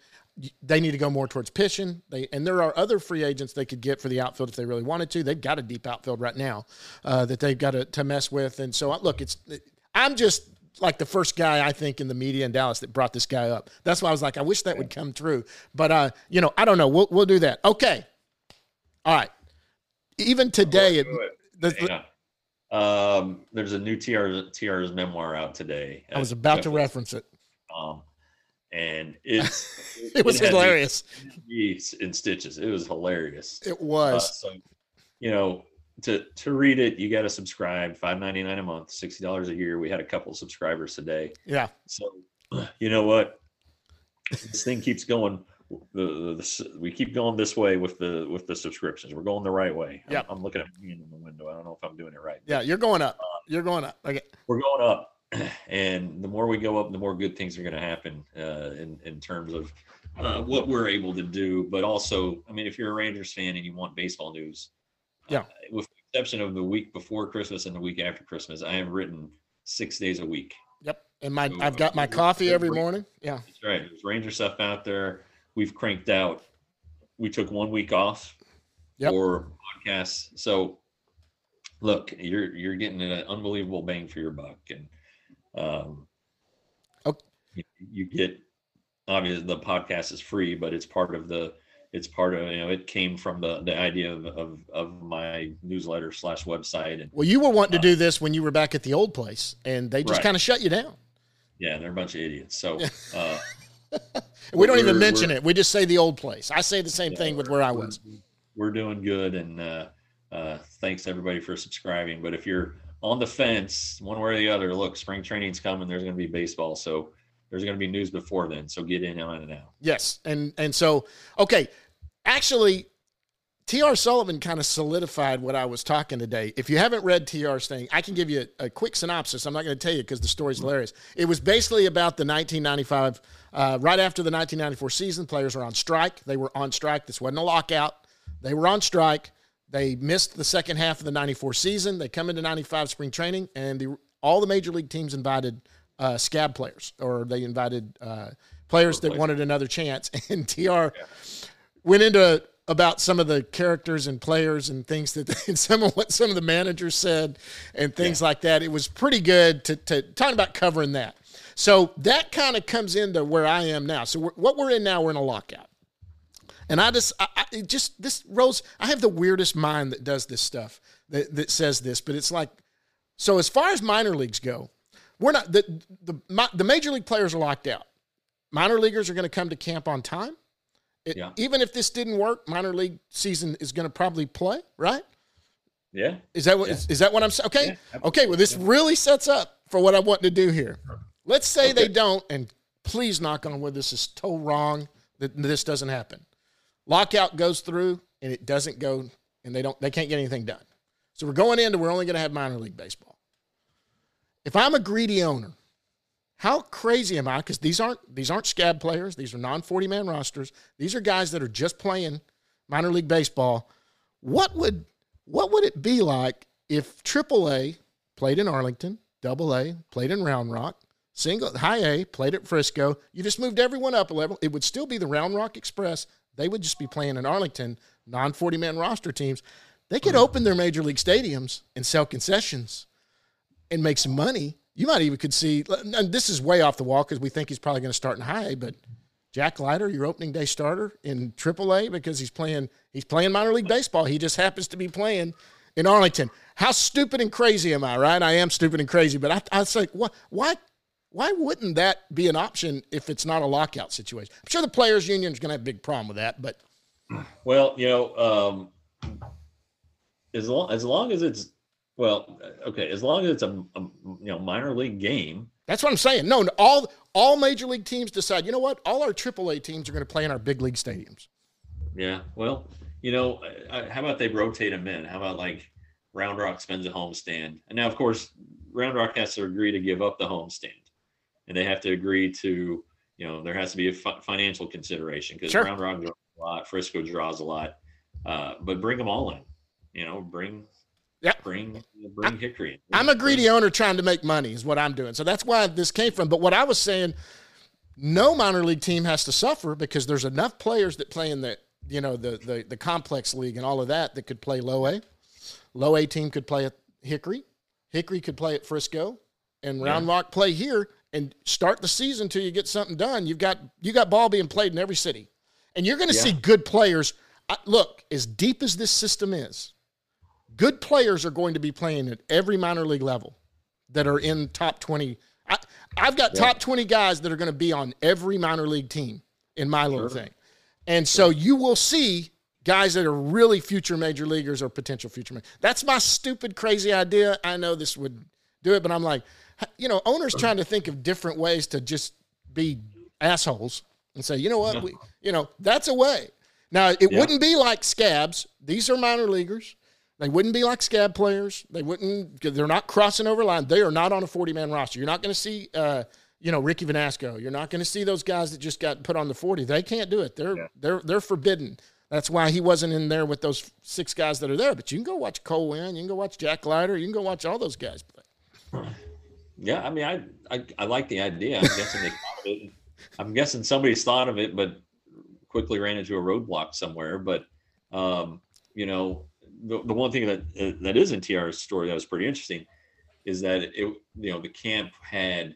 they need to go more towards pitching. They and there are other free agents they could get for the outfield if they really wanted to. They've got a deep outfield right now uh, that they've got to, to mess with. And so look, it's I'm just like the first guy I think in the media in Dallas that brought this guy up. That's why I was like, I wish that would come true. But uh, you know, I don't know. We'll we'll do that. Okay. All right. Even today, it, the, yeah. Um, there's a new TR TR's memoir out today. I was about to reference it. Um, and it's It was had me hilarious. in stitches. It was hilarious. It Uh, was. so, you know, to to read it, you got to subscribe. Five ninety nine a month, sixty dollars a year. We had a couple of subscribers today. yeah. So, you know what? This thing keeps going. The, the, the we keep going this way with the with the subscriptions. We're going the right way. I'm- I'm, looking at me in the window. I don't know if I'm doing it right. Yeah. You're going up. You're going up. Okay. We're going up, and the more we go up, the more good things are going to happen uh, in in terms of uh, what we're able to do. But also, I mean, if you're a Rangers fan and you want baseball news, Yeah. uh, with the exception of the week before Christmas and the week after Christmas, I have written six days a week. Yep. And my So, I've got my uh, coffee every morning. Yeah. That's right. There's Ranger stuff out there. We've cranked out. We took one week off Yep. for podcasts. So look, you're you're getting an unbelievable bang for your buck, and um, Ok. you, you get obviously the podcast is free, but it's part of the it's part of you know it came from the the idea of of, of my newsletter slash website and Well, you were wanting to do this when you were back at the old place, and they just Right. kind of shut you down. yeah, they're a bunch of idiots. So. Uh, We don't even mention it. We just say the old place. I say the same Yeah, thing with where I was. We're doing good, and uh, uh, thanks everybody for subscribing. But if you're on the fence, one way or the other, look, spring training's coming. There's going to be baseball, so there's going to be news before then. So get in on it now. Yes, and and so okay, actually, T.R. Sullivan kind of solidified what I was talking today. If you haven't read T.R.'s thing, I can give you a, a quick synopsis. I'm not going to tell you because the story's hilarious. It was basically about the 1995, uh, right after the 1994 season. Players were on strike. They were on strike. This wasn't a lockout. They were on strike. They missed the second half of the 94 season. They come into 95 spring training, and the, all the major league teams invited uh, scab players, or they invited uh, players that wanted another chance. And TR went into about some of the characters and players and things that and some of what some of the managers said and things like that. It was pretty good to, to talking about covering that. So that kind of comes into where I am now. So we're, what we're in now, we're in a lockout. And I just, I, I it just this Rose, I have the weirdest mind that does this stuff that, that says this, but it's like, so as far as minor leagues go, we're not the the my, the major league players are locked out. Minor leaguers are going to come to camp on time. It, Yeah. Even if this didn't work, minor league season is going to probably play, right? Yeah. Is that what is, is that what I'm saying? Okay. Yeah, okay. Well, this really sets up for what I want to do here. Let's say they don't, and please knock on wood, this is so wrong that this doesn't happen. Lockout goes through and it doesn't go, and they don't they can't get anything done. So we're going into we're only going to have minor league baseball. If I'm a greedy owner, how crazy am I? Because these aren't these aren't scab players. These are non 40 man rosters. These are guys that are just playing minor league baseball. What would what would it be like if AAA played in Arlington, Double A played in Round Rock, single High A played at Frisco? You just moved everyone up a level. It would still be the Round Rock Express. They would just be playing in Arlington, non 40 man roster teams. they could open their major league stadiums and sell concessions and make some money. You might even could see. And this is way off the wall because we think he's probably going to start in high, but Jack Leiter, your opening day starter in AAA because he's playing he's playing minor league baseball. He just happens to be playing in Arlington. How stupid and crazy am I? Right? I am stupid and crazy, but I, I was like, what? Why? Why wouldn't that be an option if it's not a lockout situation? I'm sure the players' union is going to have a big problem with that, but well, you know, um, as as long as it's well, uh, okay, as long as it's a, a you know minor league game. That's what I'm saying. No, all all major league teams decide. You know what? All our AAA teams are going to play in our big league stadiums. Yeah. Well, you know, uh, uh, how about they rotate them in? How about like Round Rock spends a homestand, and now of course Round Rock has to agree to give up the homestand, and they have to agree to you know there has to be a fi- financial consideration because sure. Round Rock draws a lot, Frisco draws a lot, uh, but bring them all in. You know, bring Bring uh, bring Hickory. I'm a greedy owner trying to make money is what I'm doing. So that's why this came from. But what I was saying, no minor league team has to suffer because there's enough players that play in the you know the the, the complex league and all of that that could play low A. Low A team could play at Hickory. Hickory could play at Frisco, and Round yeah. Rock play here and start the season until you get something done. You've got you got ball being played in every city, and you're going to yeah. see good players. I, look, as deep as this system is, good players are going to be playing at every minor league level that are in top 20. I, have got yeah. top 20 guys that are going to be on every minor league team in my little sure. thing. And so you will see guys that are really future major leaguers or potential future. Major. That's my stupid, crazy idea. I know this would do it, but I'm like, you know, owners trying to think of different ways to just be assholes and say, you know what, we, you know, that's a way. Now it yeah. wouldn't be like scabs. These are minor leaguers. They wouldn't be like scab players. They wouldn't. They're not crossing over line. They are not on a forty man roster. You're not going to see, uh, you know, Ricky Vanasco. You're not going to see those guys that just got put on the forty. They can't do it. They're yeah. they're they're forbidden. That's why he wasn't in there with those six guys that are there. But you can go watch Cole Winn. You can go watch Jack Leiter. You can go watch all those guys play. Yeah, I mean, I I, I like the idea. I'm guessing they thought of it. I'm guessing somebody's thought of it, but quickly ran into a roadblock somewhere. But um, you know, the, the one thing that uh, that is in TR's story that was pretty interesting is that it you know the camp had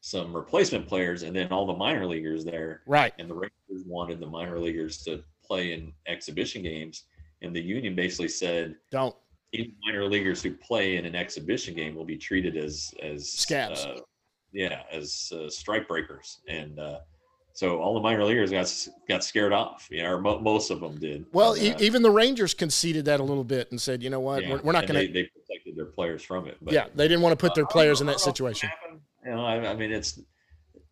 some replacement players and then all the minor leaguers there. Right. And the Rangers wanted the minor leaguers to play in exhibition games. And the union basically said, don't. Even minor leaguers who play in an exhibition game will be treated as as scabs. Uh, yeah, as uh, strike breakers. And uh, so all the minor leaguers got got scared off, you know, or mo- most of them did. Well, and, uh, even the Rangers conceded that a little bit and said, you know what, yeah, we're, we're, not going to. They, protected their players from it. But, yeah, they didn't want to put their players in that situation. You know, I, I, mean, it's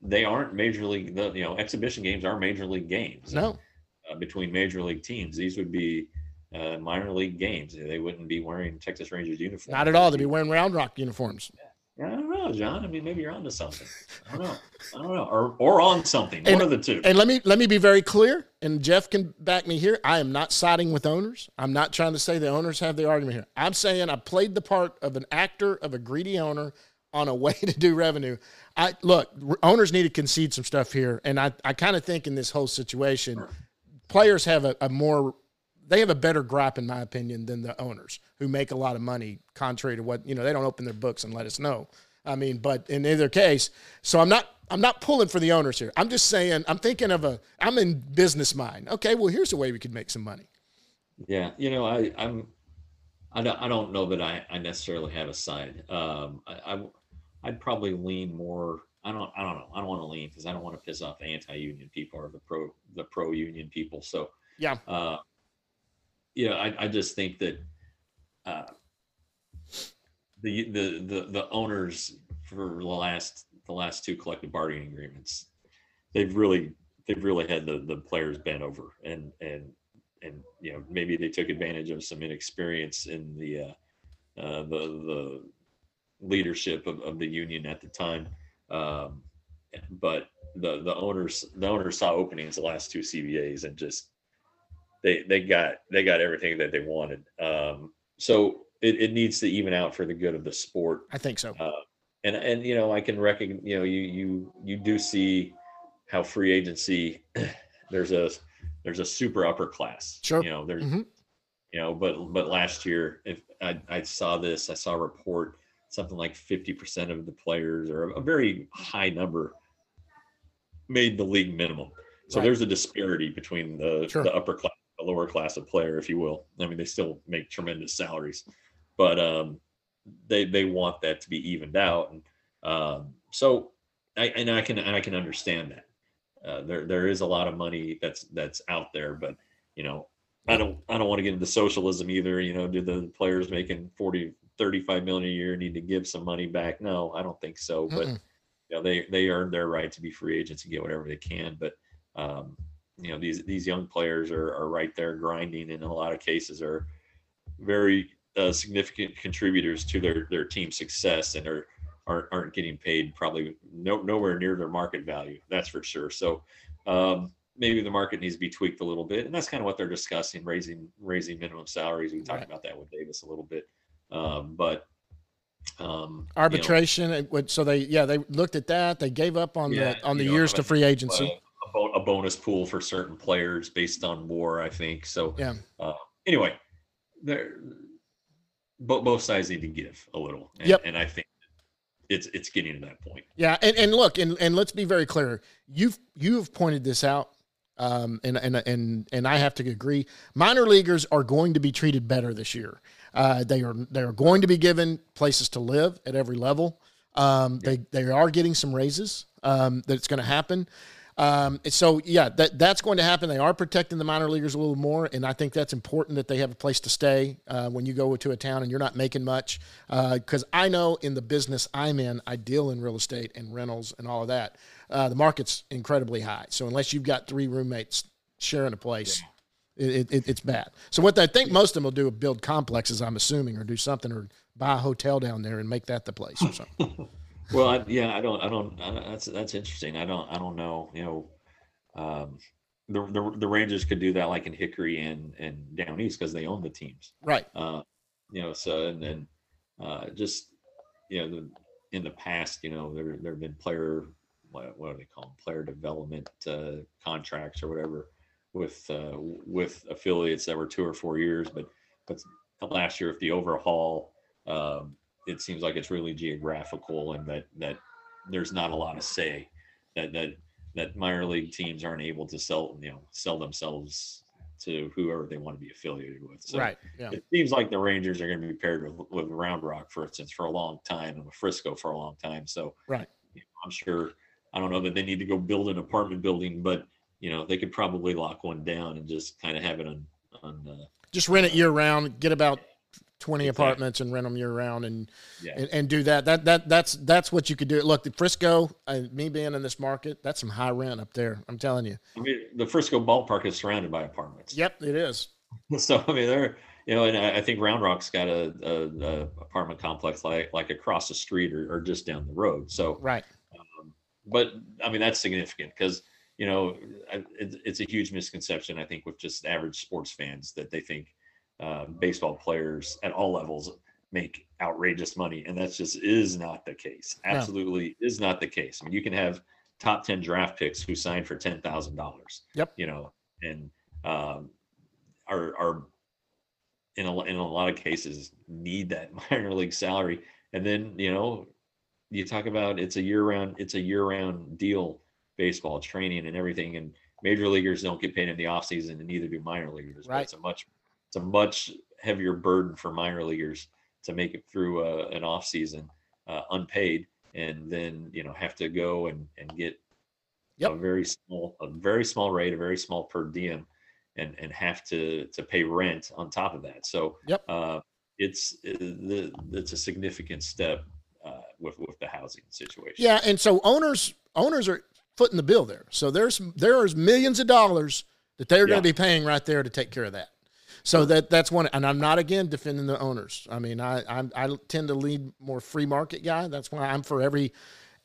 they aren't major league. The, you know, exhibition games are major league games. No, uh, between major league teams, these would be uh, minor league games. They wouldn't be wearing Texas Rangers uniforms. Not at all. They'd be wearing Round Rock uniforms. Yeah. I don't know, John. I mean, maybe you're onto something. I don't know. I don't know, or or on something. One and, of the two. And let me let me be very clear, and Jeff can back me here. I am not siding with owners. I'm not trying to say the owners have the argument here. I'm saying I played the part of an actor of a greedy owner on a way to do revenue. I look, owners need to concede some stuff here, and I I kind of think in this whole situation, players have a, a more they have a better gripe, in my opinion, than the owners who make a lot of money, contrary to what you know. They don't open their books and let us know. I mean, but in either case, so I'm not I'm not pulling for the owners here. I'm just saying I'm thinking of a I'm in business mind. Okay, well here's a way we could make some money. Yeah, you know, I I'm I don't I don't know that I, I necessarily have a side. Um, I, I I'd probably lean more. I don't I don't know. I don't want to lean because I don't want to piss off anti-union people or the pro the pro-union people. So yeah. Uh, you know, I, I just think that uh, the, the the the owners for the last the last two collective bargaining agreements, they've really they've really had the the players bent over and and and you know maybe they took advantage of some inexperience in the uh, uh, the the leadership of, of the union at the time. Um, but the the owners the owners saw openings the last two CBAs and just they they got they got everything that they wanted. Um, so it, it needs to even out for the good of the sport. I think so. Uh, and and you know I can recognize you know you you you do see how free agency there's a there's a super upper class. Sure. You know there's mm-hmm. you know, but but last year, if I, I saw this, I saw a report something like 50% of the players or a very high number made the league minimum. So Right. there's a disparity between the, Sure. the upper class, lower class of player, if you will. I mean, they still make tremendous salaries, but um, they they want that to be evened out. And um, so I and I can and I can understand that. Uh, there there is a lot of money that's that's out there, but you know, I don't I don't want to get into socialism either. You know, do the players making 40, 35 million a year need to give some money back? No, I don't think so. But Mm-mm. you know, they they earned their right to be free agents and get whatever they can. But um, you know, these these young players are are right there grinding, and in a lot of cases are very uh, significant contributors to their their team success, and are aren't aren't getting paid probably no, nowhere near their market value. That's for sure. So um, maybe the market needs to be tweaked a little bit, and that's kind of what they're discussing raising raising minimum salaries. We talked Right. about that with Davis a little bit, um, but um, you know, Arbitration. it would- so they yeah they looked at that. They gave up on Yeah, the on the know, years to free agency. A, bo- a bonus pool for certain players based on war, I think. So Yeah. Uh, anyway, there, both both sides need to give a little. And, Yep. And I think it's it's getting to that point. Yeah, and, and look, and, and let's be very clear. You've you've pointed this out, um, and and and and I have to agree. Minor leaguers are going to be treated better this year. Uh, they are they are going to be given places to live at every level. Um, They they are getting some raises. Um, that's going to happen. Um, so yeah, that that's going to happen. They are protecting the minor leaguers a little more, and I think that's important that they have a place to stay uh, when you go to a town and you're not making much. Because I know in the business I'm in, I deal in real estate and rentals and all of that. Uh, the market's incredibly high. So unless you've got three roommates sharing a place, it, it, it's bad. So what I think most of them will do is build complexes. I'm assuming, or do something, or buy a hotel down there and make that the place or something. Well, I, yeah, I don't, I don't. I, that's that's interesting. I don't, I don't know. You know, um, the, the the Rangers could do that like in Hickory and and down east because they own the teams. right. uh, you know, so and then uh, just you know, the, in the past, you know, there there have been player what, what do they call them, player development uh, contracts or whatever with uh, with affiliates that were two or four years, but but last year with the overhaul, um, it seems like it's really geographical and that that there's not a lot of say that that that minor league teams aren't able to sell you know sell themselves to whoever they want to be affiliated with. So right. Yeah. it seems like the Rangers are going to be paired with, with Round Rock, for instance, for a long time, and with Frisco for a long time. So, Right. you know, I'm sure. I don't know that they need to go build an apartment building, but you know, they could probably lock one down and just kind of have it on on. Uh, Just rent it year round. Get about twenty Exactly. apartments and rent them year round, and, yeah, and and do that. That that that's that's what you could do. Look, the Frisco, uh, me being in this market, that's some high rent up there. I'm telling you. I mean, the Frisco ballpark is surrounded by apartments. Yep, it is. So I mean, they're you know, and I I think Round Rock's got a, a, a apartment complex like like across the street or, or just down the road. So Right. Um, but I mean, that's significant because, you know, it, it's a huge misconception, I think, with just average sports fans that they think uh, baseball players at all levels make outrageous money. And that's just is not the case. No. Absolutely is not the case. I mean, you can have top 10 draft picks who sign for $10,000. Yep. You know, and um, are, are in a, in a lot of cases need that minor league salary. And then, you know, you talk about it's a year round it's a year round deal baseball training and everything and major leaguers don't get paid in the offseason and neither do minor leaguers but Right. it's a much it's a much heavier burden for minor leaguers to make it through uh, an off season uh, unpaid and then you know have to go and and get Yep. a very small a very small rate a very small per diem and and have to to pay rent on top of that so Yep. uh it's uh, it's a significant step uh, with with the housing situation. Yeah, and so owners owners are footing the bill there. So there's there's millions of dollars that they're going to be paying right there to take care of that. So that that's one, and I'm not again defending the owners. I mean, I I'm, I tend to lead more free market guy. That's why I'm for every.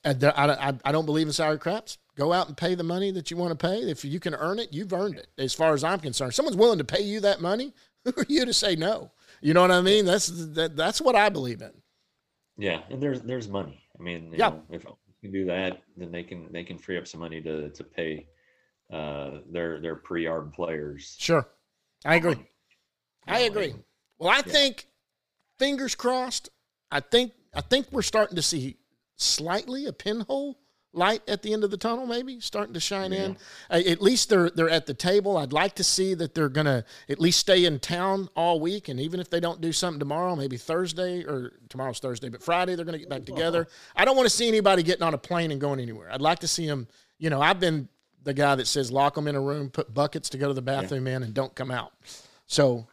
I, I, I don't believe in salary craps. Go out and pay the money that you want to pay. If you can earn it, you've earned it. As far as I'm concerned, someone's willing to pay you that money. Who are you to say no? You know what I mean? That's that, that's what I believe in. Yeah, and there's there's money. I mean, you Yeah. know, if you can do that, then they can they can free up some money to to pay uh, their their pre-arb players. Sure, I agree. I agree. Well, I think fingers crossed. I think I think we're starting to see slightly a pinhole light at the end of the tunnel, maybe starting to shine in. Uh, at least they're they're at the table. I'd like to see that they're gonna at least stay in town all week, and even if they don't do something tomorrow, maybe Thursday or tomorrow's Thursday, but Friday they're gonna get back together. I don't want to see anybody getting on a plane and going anywhere. I'd like to see them. You know, I've been the guy that says lock them in a room, put buckets to go to the bathroom in, and don't come out. So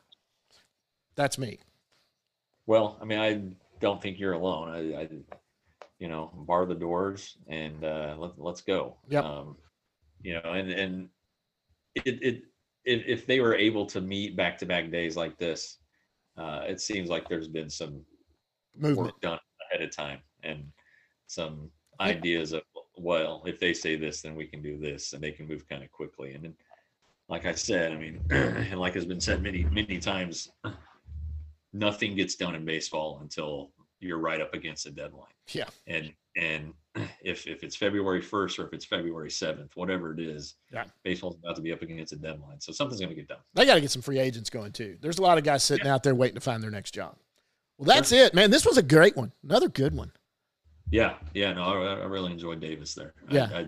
that's me. Well, I mean, I don't think you're alone. I, I you know, bar the doors and uh, let, let's go. Yep. Um, you know, and and it, it if, if they were able to meet back to back days like this, uh, it seems like there's been some Movement. work done ahead of time and some Yeah. ideas of well, if they say this, then we can do this, and they can move kind of quickly. And then, like I said, I mean, and like has been said many many times, nothing gets done in baseball until you're right up against a deadline. Yeah. And and if if it's February 1st or if it's February 7th, whatever it is, Yeah. baseball's about to be up against a deadline. So something's going to get done. They got to get some free agents going too. There's a lot of guys sitting out there waiting to find their next job. Well, that's it, man. This was a great one. Another good one. Yeah, yeah, no, I, I really enjoyed Davis there. I- Yeah. I,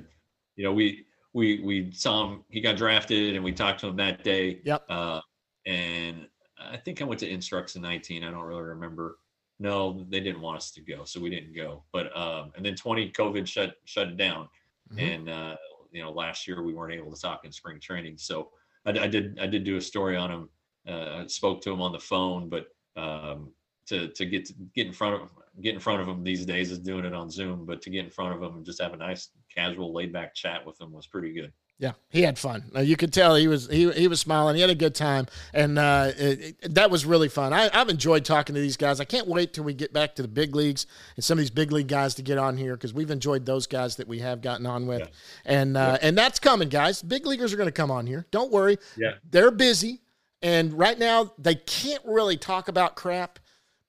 you know, we we we saw him. He got drafted, and we talked to him that day. Yep. Uh, and I think I went to Instructs in 19. I don't really remember. No, they didn't want us to go, so we didn't go. But um, and then 20 COVID shut shut it down, Mhm. and uh, you know, last year we weren't able to talk in spring training. So I, I did I did do a story on him. Uh, spoke to him on the phone, but um, to to get to get in front of get in front of him these days is doing it on Zoom, but to get in front of him and just have a nice casual laid back chat with him was pretty good. Yeah, he had fun. You could tell he was he, he was smiling. He had a good time, and uh, it, it- that was really fun. I, I've enjoyed talking to these guys. I can't wait till we get back to the big leagues and some of these big league guys to get on here because we've enjoyed those guys that we have gotten on with, Yeah. and uh, and that's coming, guys. Big leaguers are going to come on here. Don't worry. Yeah. they're busy, and right now they can't really talk about crap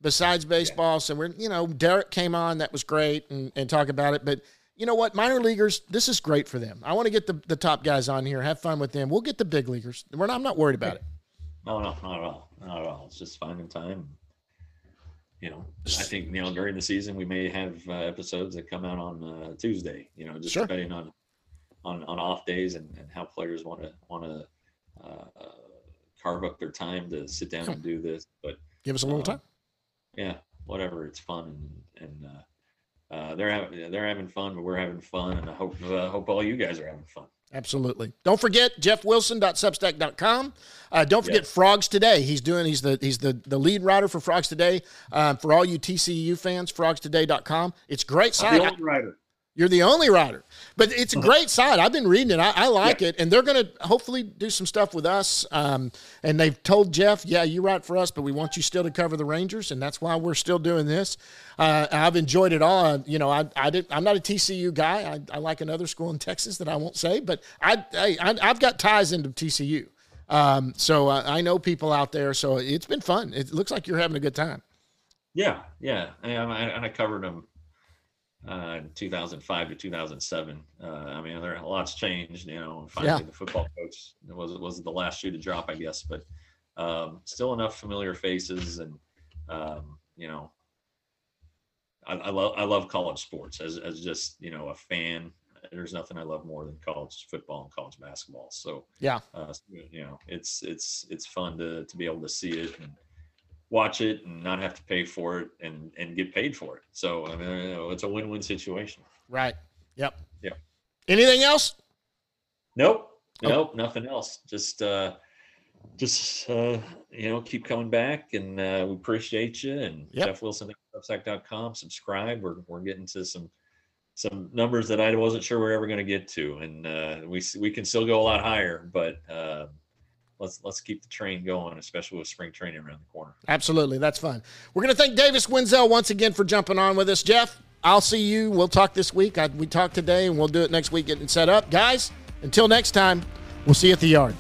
besides baseball. So we're you know Derek came on, that was great, and and talk about it, but you know what? Minor leaguers, this is great for them. I want to get the, the top guys on here, have fun with them. We'll get the big leaguers. We're not, I'm not worried about it. No, no, not at all. Not at all. It's just finding time. You know, I think you know during the season we may have uh, episodes that come out on uh, Tuesday. You know, just Sure. depending on on on off days and, and how players want to want to uh, carve up their time to sit down and do this. But Give us a little Uh, time. yeah, whatever. It's fun and and uh, they're having they're having fun, but we're having fun, and I hope uh, hope all you guys are having fun. Absolutely. Don't forget jeffwilson.substack.com. Uh, don't forget Yeah. Frogs Today. He's doing. He's the he's the the lead writer for Frogs Today. Um, for all you TCU fans, frogstoday.com. It's great site. I- writer. You're the only writer, but it's a great site. I've been reading it. I, I like it, and they're going to hopefully do some stuff with us. Um, and they've told Jeff, "Yeah, you write for us, but we want you still to cover the Rangers, and that's why we're still doing this." Uh, I've enjoyed it all. You know, I, I did. I'm not a TCU guy. I, I like another school in Texas that I won't say, but I, I I- I've got ties into TCU. Um, so uh, I know people out there. So it's been fun. It looks like you're having a good time. Yeah, yeah, and I, and I covered them uh, 2005 to 2007. Uh, I mean, there a lot's changed. You know, and finally Yeah. the football coach was was the last shoe to drop, I guess, but um, still enough familiar faces, and um, you know, I, I love I love college sports as as just you know a fan. There's nothing I love more than college football and college basketball. So Yeah. uh, you know, it's it's it's fun to to be able to see it and watch it and not have to pay for it and and get paid for it. So I mean, it's a win-win situation. Right. Yep. Yep. Anything else? Nope, Oh. nope, nothing else. Just uh, just uh, you know, keep coming back, and uh, we appreciate you. And Yep. Jeff Wilson Substack.com. Subscribe. We're we're getting to some some numbers that I wasn't sure we are ever going to get to, and uh, we we can still go a lot higher, but. Uh, Let's, let's keep the train going, especially with spring training around the corner. Absolutely. That's fun. We're going to thank Davis Wendzel once again for jumping on with us. Jeff, I'll see you. We'll talk this week. I, we talked today, and we'll do it next week getting set up. Guys, until next time, we'll see you at the yard.